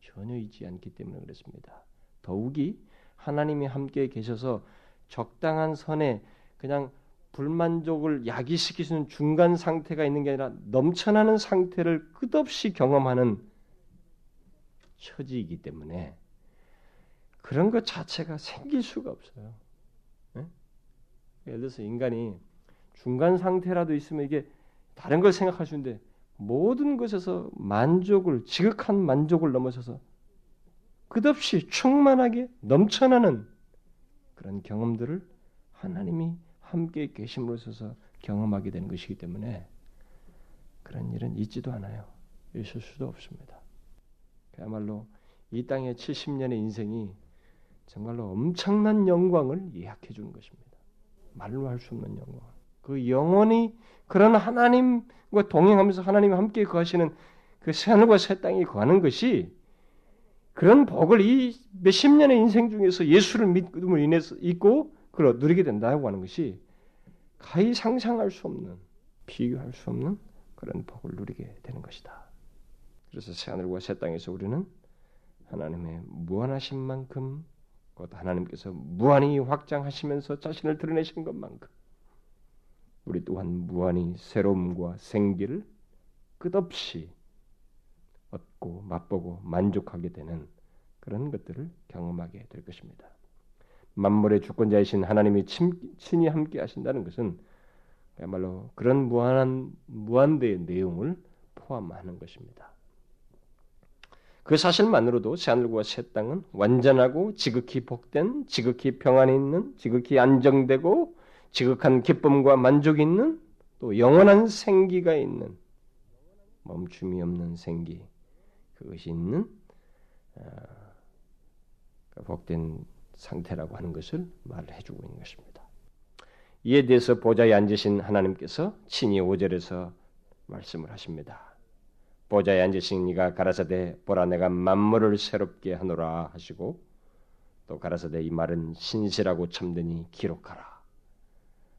전혀 있지 않기 때문에 그렇습니다. 더욱이 하나님이 함께 계셔서 적당한 선에 그냥 불만족을 있는 중간 상태가 있는 게 아니라 넘쳐나는 상태를 끝없이 경험하는 처지이기 때문에 그런 것 자체가 생길 수가 없어요. 네? 예를 들어서 인간이 중간 상태라도 있으면 이게 다른 걸 생각할 수 있는데 모든 것에서 만족을 지극한 만족을 넘어서서 끝없이 충만하게 넘쳐나는 그런 경험들을 하나님이 함께 계심으로 있어서 경험하게 되는 것이기 때문에 그런 일은 있지도 않아요. 있을 수도 없습니다. 그야말로 이 땅의 70년의 인생이 정말로 엄청난 영광을 예약해 주는 것입니다. 말로 할 수 없는 영광. 그 영원히 그런 하나님과 동행하면서 하나님이 함께 거하시는 그 새하늘과 새 땅에 거하는 것이 그런 복을 이 몇십 년의 인생 중에서 예수를 믿음으로 인해서 있고 그걸 누리게 된다고 하는 것이 가히 상상할 수 없는 비교할 수 없는 그런 복을 누리게 되는 것이다. 그래서 새 하늘과 새 땅에서 우리는 하나님의 무한하신 만큼 곧 하나님께서 무한히 확장하시면서 자신을 드러내신 것만큼 우리 또한 무한히 새로움과 생기를 끝없이 얻고 맛보고 만족하게 되는 그런 것들을 경험하게 될 것입니다. 만물의 주권자이신 하나님이 친, 친히 함께 하신다는 것은 그야말로 그런 무한한 무한대의 내용을 포함하는 것입니다. 그 사실만으로도 새하늘과 새 땅은 완전하고 지극히 복된, 지극히 평안이 있는, 지극히 안정되고 지극한 기쁨과 만족이 있는 또 영원한 생기가 있는 멈춤이 없는 생기 그것이 있는 어, 그 복된 상태라고 하는 것을 말을 해주고 있는 것입니다. 이에 대해서 보좌에 앉으신 하나님께서 친히 5절에서 말씀을 하십니다. 보좌에 앉으신 이가 가라사대 보라 내가 만물을 새롭게 하노라 하시고 또 가라사대 이 말은 신실하고 참되니 기록하라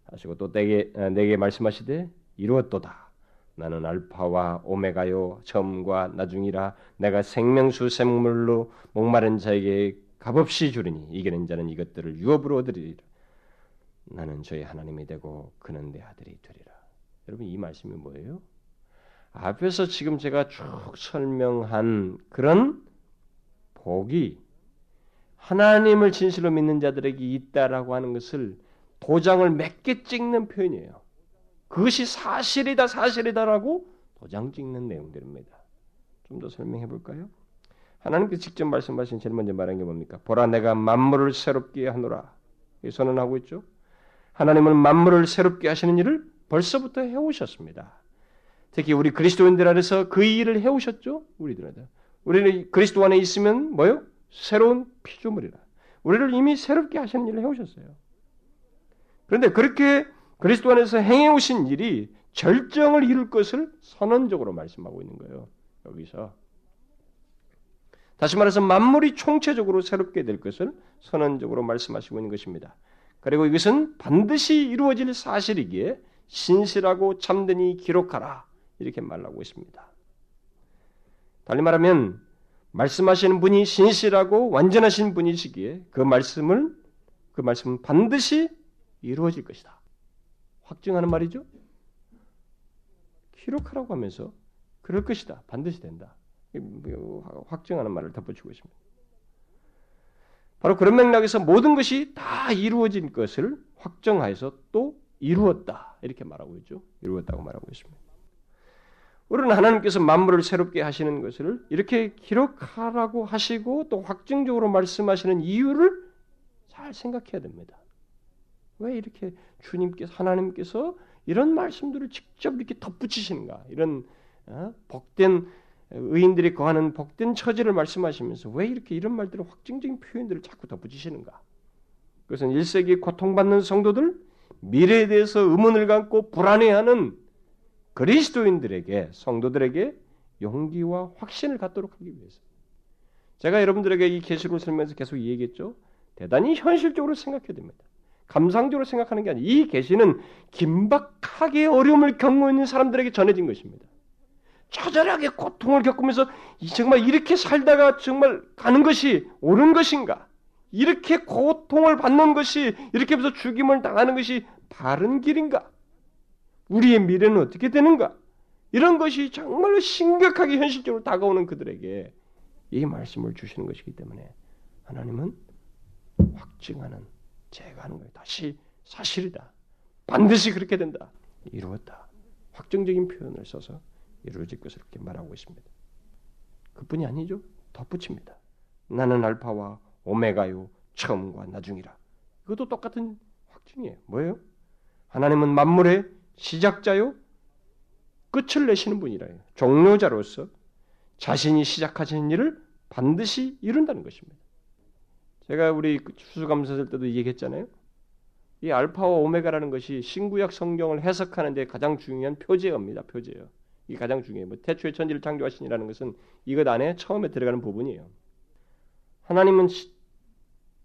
하시고 또 내게 내게 말씀하시되 이루었도다 나는 알파와 오메가요 처음과 나중이라 내가 생명수 샘물로 목마른 자에게 값없이 주리니 이기는 자는 이것들을 유업으로 얻으리라. 나는 저의 하나님이 되고 그는 내 아들이 되리라. 여러분 이 말씀이 뭐예요? 앞에서 지금 제가 쭉 설명한 그런 복이 하나님을 진실로 믿는 자들에게 있다라고 하는 것을 도장을 몇 개 찍는 표현이에요. 그것이 사실이다, 사실이다라고 도장 찍는 내용들입니다. 좀 더 설명해 볼까요? 하나님께서 직접 말씀하신 제일 먼저 말한 게 뭡니까? 보라 내가 만물을 새롭게 하노라. 선언하고 있죠. 하나님은 만물을 새롭게 하시는 일을 벌써부터 해오셨습니다. 특히 우리 그리스도인들 안에서 그 일을 해오셨죠. 우리들은 우리는 그리스도 안에 있으면 뭐요? 새로운 피조물이라. 우리를 이미 새롭게 하시는 일을 해오셨어요. 그런데 그렇게 그리스도 안에서 행해오신 일이 절정을 이룰 것을 선언적으로 말씀하고 있는 거예요. 여기서 다시 말해서 만물이 총체적으로 새롭게 될 것을 선언적으로 말씀하시고 있는 것입니다. 그리고 이것은 반드시 이루어질 사실이기에 신실하고 참되니 기록하라 이렇게 말하고 있습니다. 달리 말하면 말씀하시는 분이 신실하고 완전하신 분이시기에 그 말씀을 그 말씀은 반드시 이루어질 것이다. 확증하는 말이죠. 기록하라고 하면서 그럴 것이다. 반드시 된다. 확증하는 말을 덧붙이고 있습니다. 바로 그런 맥락에서 모든 것이 다 이루어진 것을 확정하여서 또 이루었다. 이렇게 말하고 있죠. 이루었다고 말하고 있습니다. 우리는 하나님께서 만물을 새롭게 하시는 것을 이렇게 기록하라고 하시고 또 확증적으로 말씀하시는 이유를 잘 생각해야 됩니다. 왜 이렇게 주님께서 하나님께서 이런 말씀들을 직접 이렇게 덧붙이시는가? 이런 어? 복된 의인들이 거하는 복된 처지를 말씀하시면서 왜 이렇게 이런 말들을 확증적인 표현들을 자꾸 덧붙이시는가? 그것은 1세기 고통받는 성도들, 미래에 대해서 의문을 갖고 불안해하는 그리스도인들에게 성도들에게 용기와 확신을 갖도록 하기 위해서. 제가 여러분들에게 이 계시를 설명해서 계속 얘기했죠. 대단히 현실적으로 생각해야 됩니다. 감상적으로 생각하는 게 아니라 이 계시는 긴박하게 어려움을 겪고 있는 사람들에게 전해진 것입니다. 처절하게 고통을 겪으면서 정말 이렇게 살다가 정말 가는 것이 옳은 것인가? 이렇게 고통을 받는 것이 이렇게 해서 죽임을 당하는 것이 바른 길인가? 우리의 미래는 어떻게 되는가? 이런 것이 정말로 심각하게 현실적으로 다가오는 그들에게 이 말씀을 주시는 것이기 때문에 하나님은 확증하는 제가 하는 거예요. 다시 사실이다. 반드시 그렇게 된다. 이루었다. 확정적인 표현을 써서 이루어질 것을 이렇게 말하고 있습니다. 그뿐이 아니죠. 덧붙입니다. 나는 알파와 오메가요 처음과 나중이라. 이것도 똑같은 확증이에요. 뭐예요? 하나님은 만물의 시작자요 끝을 내시는 분이라요. 종료자로서 자신이 시작하신 일을 반드시 이룬다는 것입니다. 제가 우리 수수감사절 때도 얘기했잖아요. 이 알파와 오메가라는 것이 신구약 성경을 해석하는 데 가장 중요한 표제어입니다. 표제어. 이 가장 중요해요. 뭐 태초에 천지를 창조하신이라는 것은 이것 안에 처음에 들어가는 부분이에요. 하나님은 시,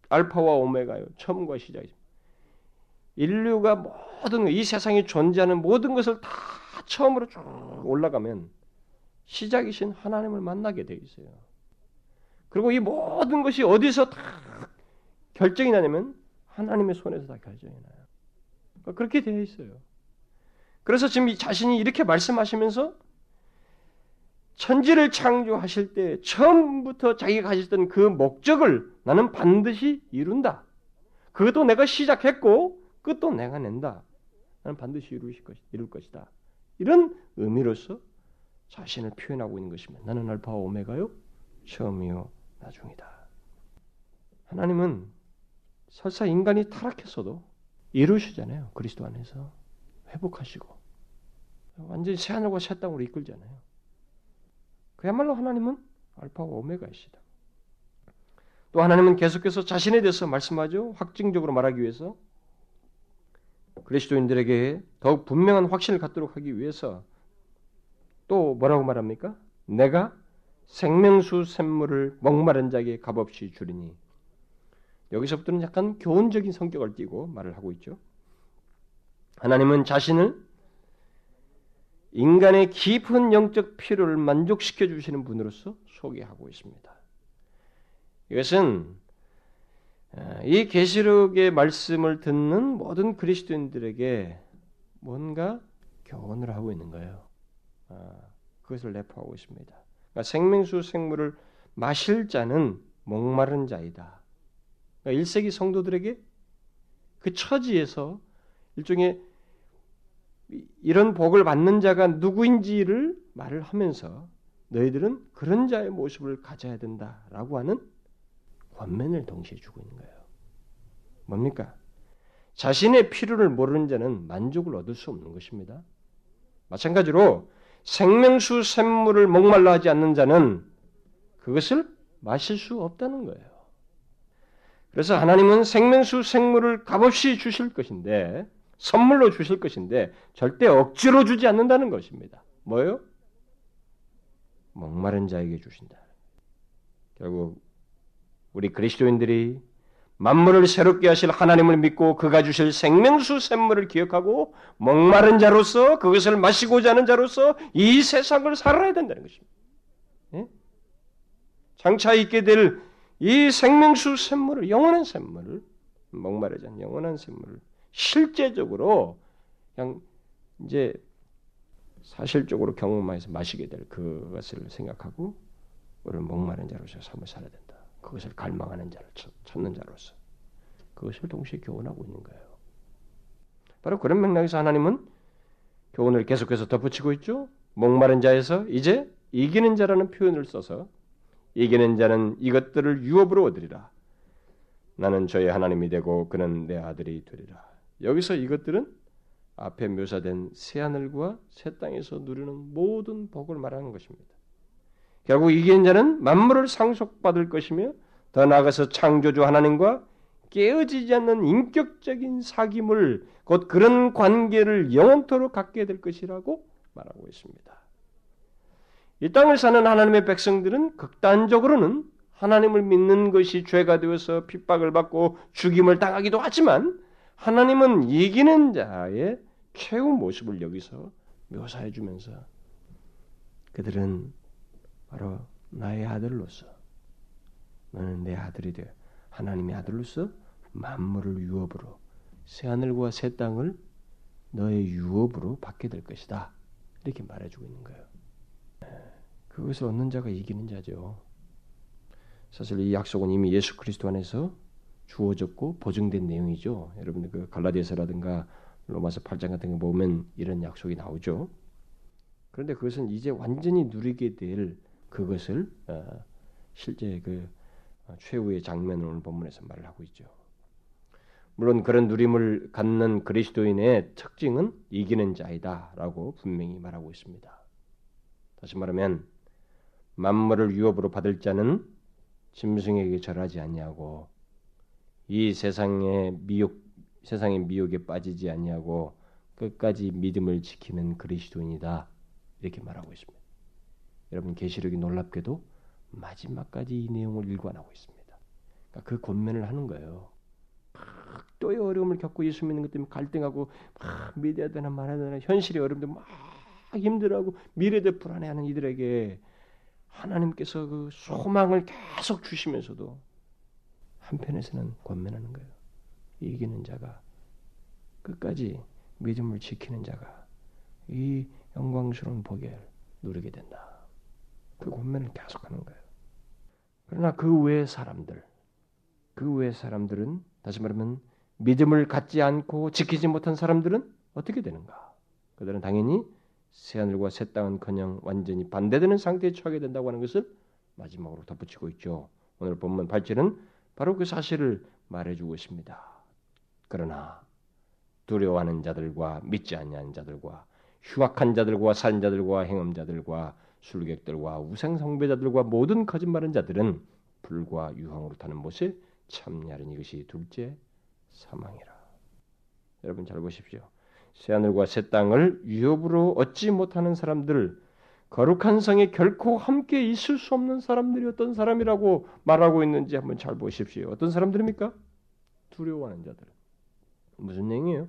알파와 오메가요. 처음과 시작이죠. 인류가 모든 이 세상에 존재하는 모든 것을 다 처음으로 쭉 올라가면 시작이신 하나님을 만나게 돼 있어요. 그리고 이 모든 것이 어디서 다 결정이 나냐면 하나님의 손에서 다 결정이 나요. 그러니까 그렇게 되어 있어요. 그래서 지금 자신이 이렇게 말씀하시면서 천지를 창조하실 때 처음부터 자기가 가졌던 그 목적을 나는 반드시 이룬다. 그것도 내가 시작했고 끝도 내가 낸다. 나는 반드시 이룰, 것, 이룰 것이다. 이런 의미로서 자신을 표현하고 있는 것입니다. 나는 알파와 오메가요. 처음이요 나중이다. 하나님은 설사 인간이 타락했어도 이루시잖아요. 그리스도 안에서. 회복하시고 완전히 새 하늘과 새 땅으로 이끌잖아요. 그야말로 하나님은 알파와 오메가이시다. 또 하나님은 계속해서 자신에 대해서 말씀하죠. 확증적으로 말하기 위해서 그리스도인들에게 더욱 분명한 확신을 갖도록 하기 위해서 또 뭐라고 말합니까? 내가 생명수 샘물을 목마른 자에게 값없이 주리니 여기서부터는 약간 교훈적인 성격을 띠고 말을 하고 있죠. 하나님은 자신을 인간의 깊은 영적 필요를 만족시켜 주시는 분으로서 소개하고 있습니다. 이것은 아, 이 계시록의 말씀을 듣는 모든 그리스도인들에게 뭔가 교훈을 하고 있는 거예요. 아, 그것을 내포하고 있습니다. 그러니까 생명수 생물을 마실 자는 목마른 자이다. 그러니까 1세기 성도들에게 그 처지에서 일종의 이런 복을 받는 자가 누구인지를 말을 하면서 너희들은 그런 자의 모습을 가져야 된다라고 하는 권면을 동시에 주고 있는 거예요. 뭡니까? 자신의 필요를 모르는 자는 만족을 얻을 수 없는 것입니다. 마찬가지로 생명수 샘물을 목말라 하지 않는 자는 그것을 마실 수 없다는 거예요. 그래서 하나님은 생명수 생물을 값없이 주실 것인데 선물로 주실 것인데 절대 억지로 주지 않는다는 것입니다. 뭐요? 목마른 자에게 주신다. 결국 우리 그리스도인들이 만물을 새롭게 하실 하나님을 믿고 그가 주실 생명수 샘물을 기억하고 목마른 자로서 그것을 마시고자 하는 자로서 이 세상을 살아야 된다는 것입니다. 예? 장차 있게 될 이 생명수 샘물을 영원한 샘물을 목마르지 않은 영원한 샘물을 실제적으로 그냥 이제 사실적으로 경험해서 마시게 될 그것을 생각하고 우리는 목마른 자로서 삶을 살아야 된다. 그것을 갈망하는 자를 찾는 자로서 그것을 동시에 교훈하고 있는 거예요. 바로 그런 맥락에서 하나님은 교훈을 계속해서 덧붙이고 있죠. 목마른 자에서 이제 이기는 자라는 표현을 써서 이기는 자는 이것들을 유업으로 얻으리라. 나는 저의 하나님이 되고 그는 내 아들이 되리라. 여기서 이것들은 앞에 묘사된 새 하늘과 새 땅에서 누리는 모든 복을 말하는 것입니다. 결국 이기는 자는 만물을 상속받을 것이며 더 나아가서 창조주 하나님과 깨어지지 않는 인격적인 사귐을 곧 그런 관계를 영원토록 갖게 될 것이라고 말하고 있습니다. 이 땅을 사는 하나님의 백성들은 극단적으로는 하나님을 믿는 것이 죄가 되어서 핍박을 받고 죽임을 당하기도 하지만 하나님은 이기는 자의 최후 모습을 여기서 묘사해 주면서 그들은 바로 나의 아들로서 너는 내 아들이 되어 하나님의 아들로서 만물을 유업으로 새 하늘과 새 땅을 너의 유업으로 받게 될 것이다. 이렇게 말해주고 있는 거예요. 그것을 얻는 자가 이기는 자죠. 사실 이 약속은 이미 예수 그리스도 안에서 주어졌고 보증된 내용이죠. 여러분들 그 갈라디아서라든가 로마서 8장 같은 거 보면 이런 약속이 나오죠. 그런데 그것은 이제 완전히 누리게 될 그것을 어, 실제 그 어, 최후의 장면을 오늘 본문에서 말을 하고 있죠. 물론 그런 누림을 갖는 그리스도인의 특징은 이기는 자이다라고 분명히 말하고 있습니다. 다시 말하면 만물을 유업으로 받을 자는 짐승에게 절하지 아니하고 이 세상의 미혹 세상의 미혹에 빠지지 아니하고 끝까지 믿음을 지키는 그리스도인이다 이렇게 말하고 있습니다. 여러분 계시록이 놀랍게도 마지막까지 이 내용을 일관하고 있습니다. 그러니까 그 권면을 하는 거예요. 또의 어려움을 겪고 예수 믿는 것 때문에 갈등하고 막 믿어야 되나 말아야 되나 현실의 어려움들 막 힘들어하고 미래대 불안해하는 이들에게 하나님께서 그 소망을 계속 주시면서도 한편에서는 권면하는 거예요. 이기는 자가 끝까지 믿음을 지키는 자가 이 영광스러운 복을 누리게 된다. 그 권면을 계속하는 거예요. 그러나 그 외의 사람들, 그 외의 사람들은 다시 말하면 믿음을 갖지 않고 지키지 못한 사람들은 어떻게 되는가? 그들은 당연히 새 하늘과 새 땅은커녕 완전히 반대되는 상태에 처하게 된다고 하는 것을 마지막으로 덧붙이고 있죠. 오늘 본문 8절은 바로 그 사실을 말해주고 있습니다. 그러나 두려워하는 자들과 믿지 않는 자들과 휴학한 자들과 산자들과 행음자들과 술객들과 우상 성배자들과 모든 거짓말한 자들은 불과 유황으로 타는 못에 참냐는 이것이 둘째 사망이라. 여러분 잘 보십시오. 새 하늘과 새 땅을 유업으로 얻지 못하는 사람들, 거룩한 성에 결코 함께 있을 수 없는 사람들이 어떤 사람이라고 말하고 있는지 한번 잘 보십시오. 어떤 사람들입니까? 두려워하는 자들. 무슨 얘기예요?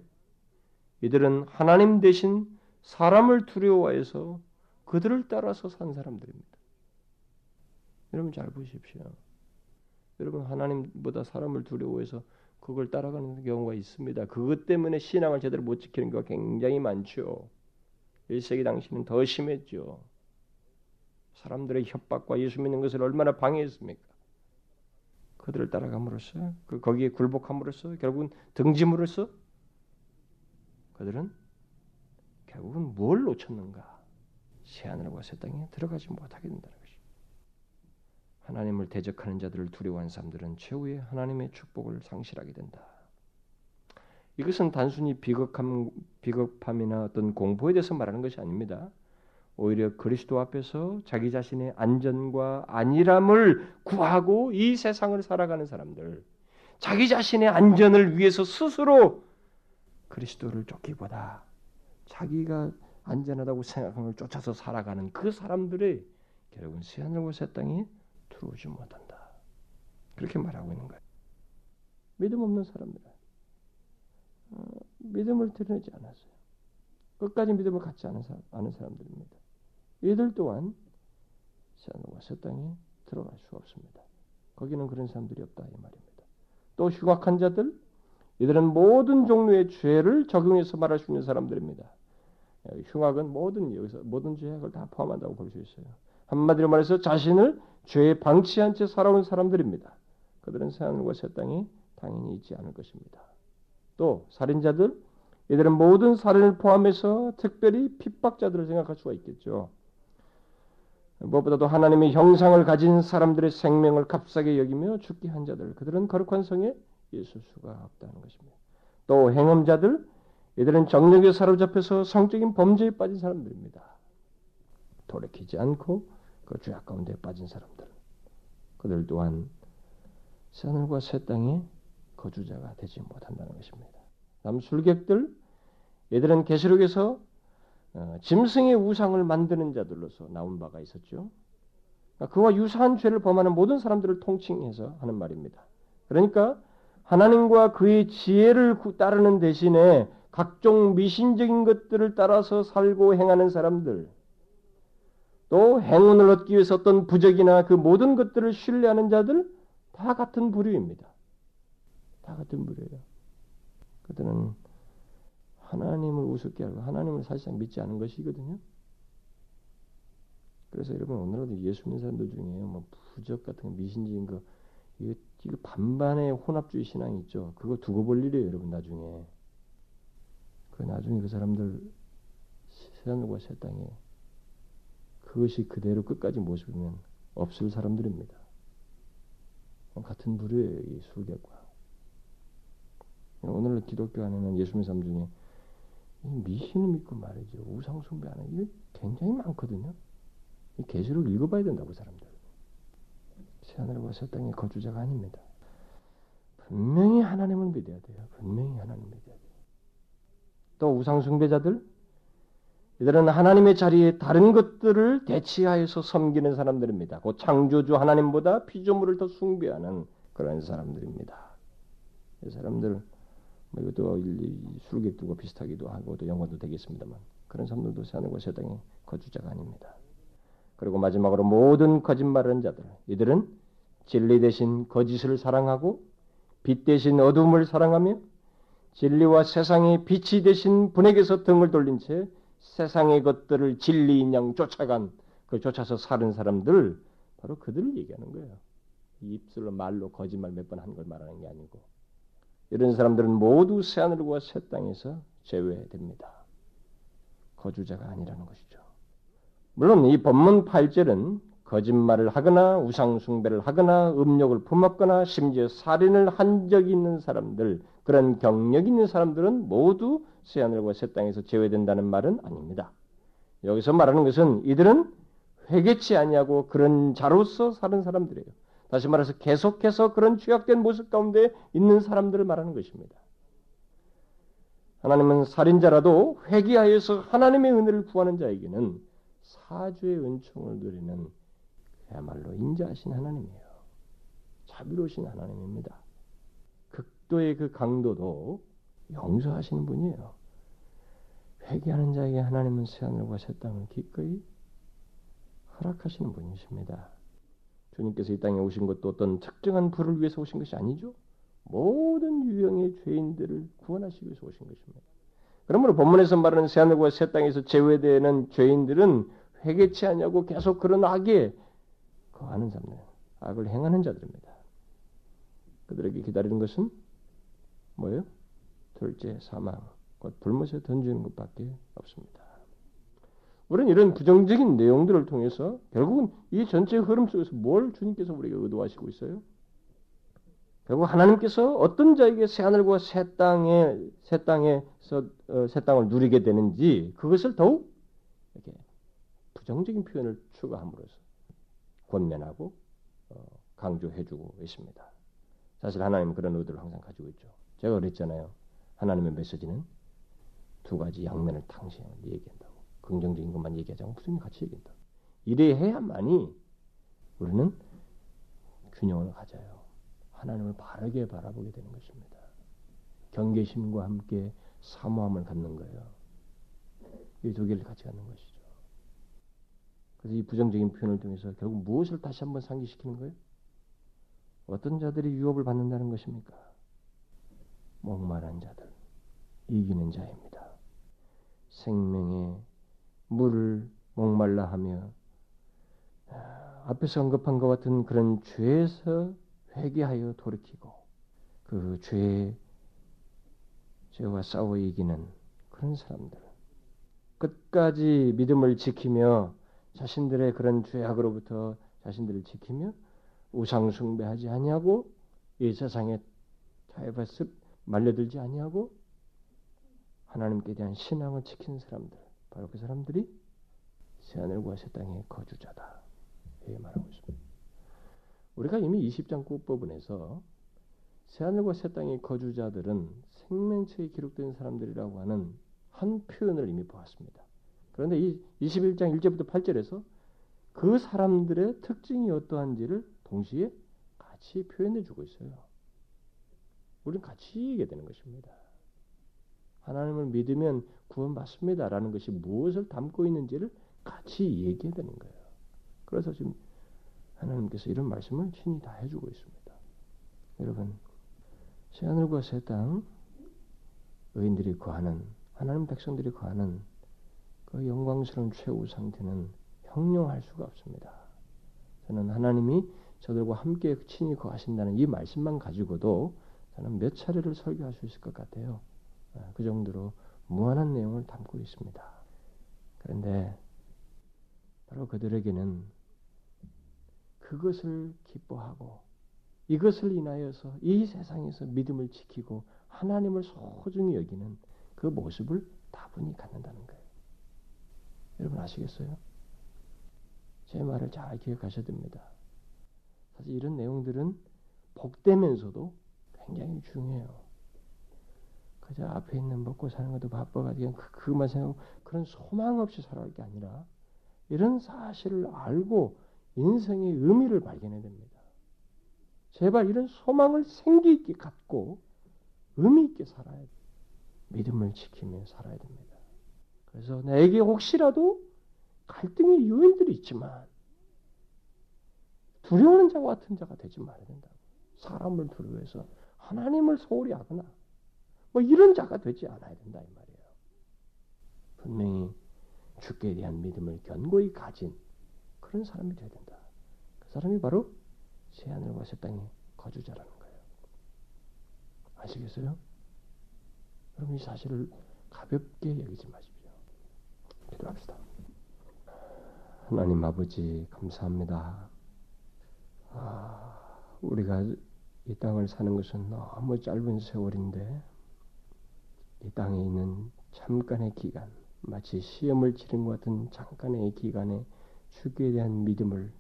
이들은 하나님 대신 사람을 두려워해서 그들을 따라서 산 사람들입니다. 여러분 잘 보십시오. 여러분 하나님보다 사람을 두려워해서 그걸 따라가는 경우가 있습니다. 그것 때문에 신앙을 제대로 못 지키는 경우가 굉장히 많죠. 1세기 당시는 더 심했죠. 사람들의 협박과 예수 믿는 것을 얼마나 방해했습니까? 그들을 따라감으로써 그 거기에 굴복함으로써 결국은 등짐으로써 그들은 결국은 뭘 놓쳤는가? 새하늘과 새 땅에 들어가지 못하게 된다는 것이. 하나님을 대적하는 자들을 두려워하는 사람들은 최후의 하나님의 축복을 상실하게 된다. 이것은 단순히 비겁함, 비겁함이나 어떤 공포에 대해서 말하는 것이 아닙니다. 오히려 그리스도 앞에서 자기 자신의 안전과 안일함을 구하고 이 세상을 살아가는 사람들, 자기 자신의 안전을 위해서 스스로 그리스도를 쫓기보다 자기가 안전하다고 생각하는 걸 쫓아서 살아가는 그 사람들의 결국은 새하늘과 새 땅에 들어오지 못한다. 그렇게 말하고 있는 거예요. 믿음 없는 사람들, 어, 믿음을 드러내지 않았어요. 끝까지 믿음을 갖지 않은, 사람, 않은 사람들입니다. 이들 또한 새하늘과 새 땅에 들어갈 수 없습니다. 거기는 그런 사람들이 없다 이 말입니다. 또 흉악한 자들, 이들은 모든 종류의 죄를 적용해서 말할 수 있는 사람들입니다. 흉악은 모든 여기서 모든 죄악을 다 포함한다고 볼 수 있어요. 한마디로 말해서 자신을 죄에 방치한 채 살아온 사람들입니다. 그들은 새하늘과 새 땅에 당연히 있지 않을 것입니다. 또 살인자들, 이들은 모든 살인을 포함해서 특별히 핍박자들을 생각할 수가 있겠죠. 무엇보다도 하나님의 형상을 가진 사람들의 생명을 값싸게 여기며 죽게 한 자들, 그들은 거룩한 성에 있을 수가 없다는 것입니다. 또 행음자들, 이들은 정력에 사로잡혀서 성적인 범죄에 빠진 사람들입니다. 돌이키지 않고 그 죄악 가운데 빠진 사람들. 그들 또한 하늘과 새 땅의 거주자가 되지 못한다는 것입니다. 다음 술객들, 이들은 계시록에서 어, 짐승의 우상을 만드는 자들로서 나온 바가 있었죠. 그러니까 그와 유사한 죄를 범하는 모든 사람들을 통칭해서 하는 말입니다. 그러니까 하나님과 그의 지혜를 따르는 대신에 각종 미신적인 것들을 따라서 살고 행하는 사람들, 또 행운을 얻기 위해서 어떤 부적이나 그 모든 것들을 신뢰하는 자들 다 같은 부류입니다. 다 같은 부류예요. 그들은 하나님을 우습게 하고 하나님을 사실상 믿지 않은 것이거든요. 그래서 여러분 오늘도 예수 믿는 사람들 중에 뭐 부적 같은 미신적인 거 이거, 이거 반반의 혼합주의 신앙이 있죠. 그거 두고 볼 일이에요, 여러분 나중에. 그 나중에 그 사람들 세상과 새 땅에 그것이 그대로 끝까지 모습이면 없을 사람들입니다. 같은 부류예요, 이 술객과. 오늘 기독교 안에는 예수 믿는 사람 중에 미신을 믿고 말이죠. 우상 숭배하는 이게 굉장히 많거든요. 이 계시록 읽어봐야 된다고 사람들. 새하늘과 새 땅의 거주자가 아닙니다. 분명히 하나님을 믿어야 돼요. 분명히 하나님 믿어야 돼요. 또 우상 숭배자들 이들은 하나님의 자리에 다른 것들을 대치하여서 섬기는 사람들입니다. 그 창조주 하나님보다 피조물을 더 숭배하는 그런 사람들입니다. 이 사람들 뭐 이것도 술객들과 비슷하기도 하고 또 연관도 되겠습니다만 그런 사람들도 새 땅의 거주자가 아닙니다. 그리고 마지막으로 모든 거짓말하는 자들 이들은 진리 대신 거짓을 사랑하고 빛 대신 어둠을 사랑하며 진리와 세상의 빛이 대신 분에게서 등을 돌린 채 세상의 것들을 진리인 양 쫓아간 그 쫓아서 사는 사람들 바로 그들을 얘기하는 거예요. 입술로 말로 거짓말 몇 번 한 걸 말하는 게 아니고 이런 사람들은 모두 새 하늘과 새 땅에서 제외됩니다. 거주자가 아니라는 것이죠. 물론 이 본문 8절은 거짓말을 하거나 우상 숭배를 하거나 음욕을 품었거나 심지어 살인을 한 적이 있는 사람들 그런 경력 있는 사람들은 모두 새 하늘과 새 땅에서 제외된다는 말은 아닙니다. 여기서 말하는 것은 이들은 회개치 아니하고 그런 자로서 사는 사람들이에요. 다시 말해서 계속해서 그런 죄악된 모습 가운데 있는 사람들을 말하는 것입니다. 하나님은 살인자라도 회개하여서 하나님의 은혜를 구하는 자에게는 사주의 은총을 누리는 그야말로 인자하신 하나님이에요. 자비로우신 하나님입니다. 극도의 그 강도도 용서하시는 분이에요. 회개하는 자에게 하나님은 새하늘과 새 땅을 기꺼이 허락하시는 분이십니다. 주님께서 이 땅에 오신 것도 어떤 특정한 부를 위해서 오신 것이 아니죠. 모든 유형의 죄인들을 구원하시기 위해서 오신 것입니다. 그러므로 본문에서 말하는 새하늘과 새 땅에서 제외되는 죄인들은 회개치 않냐고 계속 그런 악에 거하는 자들, 악을 행하는 자들입니다. 그들에게 기다리는 것은 뭐예요? 둘째 사망, 곧 불못에 던지는 것밖에 없습니다. 우리는 이런 부정적인 내용들을 통해서 결국은 이 전체 흐름 속에서 뭘 주님께서 우리에게 의도하시고 있어요? 결국 하나님께서 어떤 자에게 새 하늘과 새 땅에 새 땅에서 어, 새 땅을 누리게 되는지 그것을 더욱 이렇게 부정적인 표현을 추가함으로써 권면하고 어, 강조해주고 있습니다. 사실 하나님은 그런 의도를 항상 가지고 있죠. 제가 그랬잖아요. 하나님의 메시지는 두 가지 양면을 탕시해 얘기한다고. 긍정적인 것만 않고 무슨 같이 얘기한다. 이래 해야만이 우리는 균형을 가져요. 하나님을 바르게 바라보게 되는 것입니다. 경계심과 함께 사모함을 갖는 거예요. 이 두 개를 같이 갖는 것이죠. 그래서 이 부정적인 표현을 통해서 결국 무엇을 다시 한번 상기시키는 거예요? 어떤 자들이 유업을 받는다는 것입니까? 목마른 자들, 이기는 자입니다. 생명의 물을 목말라 하며 아, 앞에서 언급한 것 같은 그런 죄에서 회개하여 돌이키고 그 죄의 죄와 싸워 이기는 그런 사람들 끝까지 믿음을 지키며 자신들의 그런 죄악으로부터 자신들을 지키며 우상 숭배하지 아니하고 이 세상에 타협해서 말려들지 아니하고 하나님께 대한 신앙을 지킨 사람들 바로 그 사람들이 새하늘과 새 땅의 거주자다. 이렇게 말하고 있습니다. 우리가 이미 20장 끝부분에서 새하늘과 새 땅의 거주자들은 생명체에 기록된 사람들이라고 하는 한 표현을 이미 보았습니다. 그런데 이 21장 1절부터 8절에서 그 사람들의 특징이 어떠한지를 동시에 같이 표현해 주고 있어요. 우리는 같이 얘기해야 되는 것입니다. 하나님을 믿으면 구원받습니다라는 것이 무엇을 담고 있는지를 같이 얘기해야 되는 거예요. 그래서 지금 하나님께서 이런 말씀을 친히 다 해주고 있습니다. 여러분, 새하늘과 새 땅, 의인들이 거하는, 하나님 백성들이 거하는 그 영광스러운 최후 상태는 형용할 수가 없습니다. 저는 하나님이 저들과 함께 친히 거하신다는 이 말씀만 가지고도 저는 몇 차례를 설교할 수 있을 것 같아요. 아, 그 정도로 무한한 내용을 담고 있습니다. 그런데 바로 그들에게는 그것을 기뻐하고 이것을 인하여서 이 세상에서 믿음을 지키고 하나님을 소중히 여기는 그 모습을 다분히 갖는다는 거예요. 여러분 아시겠어요? 제 말을 잘 기억하셔야 됩니다. 사실 이런 내용들은 복되면서도 굉장히 중요해요. 그저 앞에 있는 먹고 사는 것도 바빠가지고 그, 그것만 생각하고 그런 소망 없이 살아갈 게 아니라 이런 사실을 알고 인생의 의미를 발견해야 됩니다. 제발 이런 소망을 생기 있게 갖고 의미 있게 살아야 돼. 믿음을 지키며 살아야 됩니다. 그래서 내게 혹시라도 갈등의 요인들이 있지만 두려워하는 자와 같은 자가 되지 말아야 된다고. 사람을 두려워해서 하나님을 소홀히 하거나 뭐 이런 자가 되지 않아야 된다 이 말이에요. 분명히 죽게 대한 믿음을 견고히 가진 그런 사람이 되어야 된다. 그 사람이 바로 새하늘과 새 땅의 거주자라는 거예요. 아시겠어요? 여러분 이 사실을 가볍게 여기지 마십시오. 기도합시다. 하나님 아버지 감사합니다. 아, 우리가 이 땅을 사는 것은 너무 짧은 세월인데 이 땅에 있는 잠깐의 기간, 마치 시험을 치른 것 같은 잠깐의 기간에 주에 대한 믿음을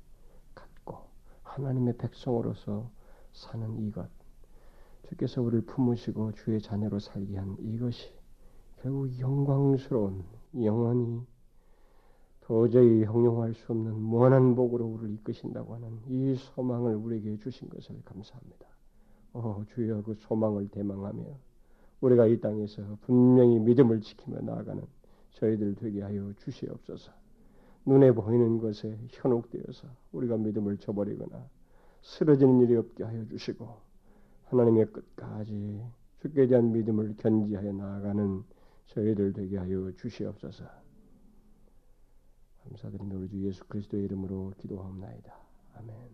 갖고 하나님의 백성으로서 사는 이것, 주께서 우리를 품으시고 주의 자녀로 살게 한 이것이 결국 영광스러운 영원히 도저히 형용할 수 없는 무한한 복으로 우리를 이끄신다고 하는 이 소망을 우리에게 주신 것을 감사합니다. 어, 주여 그 소망을 대망하며 우리가 이 땅에서 분명히 믿음을 지키며 나아가는 저희들 되게 하여 주시옵소서. 눈에 보이는 것에 현혹되어서 우리가 믿음을 저버리거나 쓰러지는 일이 없게 하여 주시고 하나님의 끝까지 주께 대한 믿음을 견지하여 나아가는 저희들 되게 하여 주시옵소서. 감사드리며 우리 주 예수 그리스도의 이름으로 기도하옵나이다. 아멘.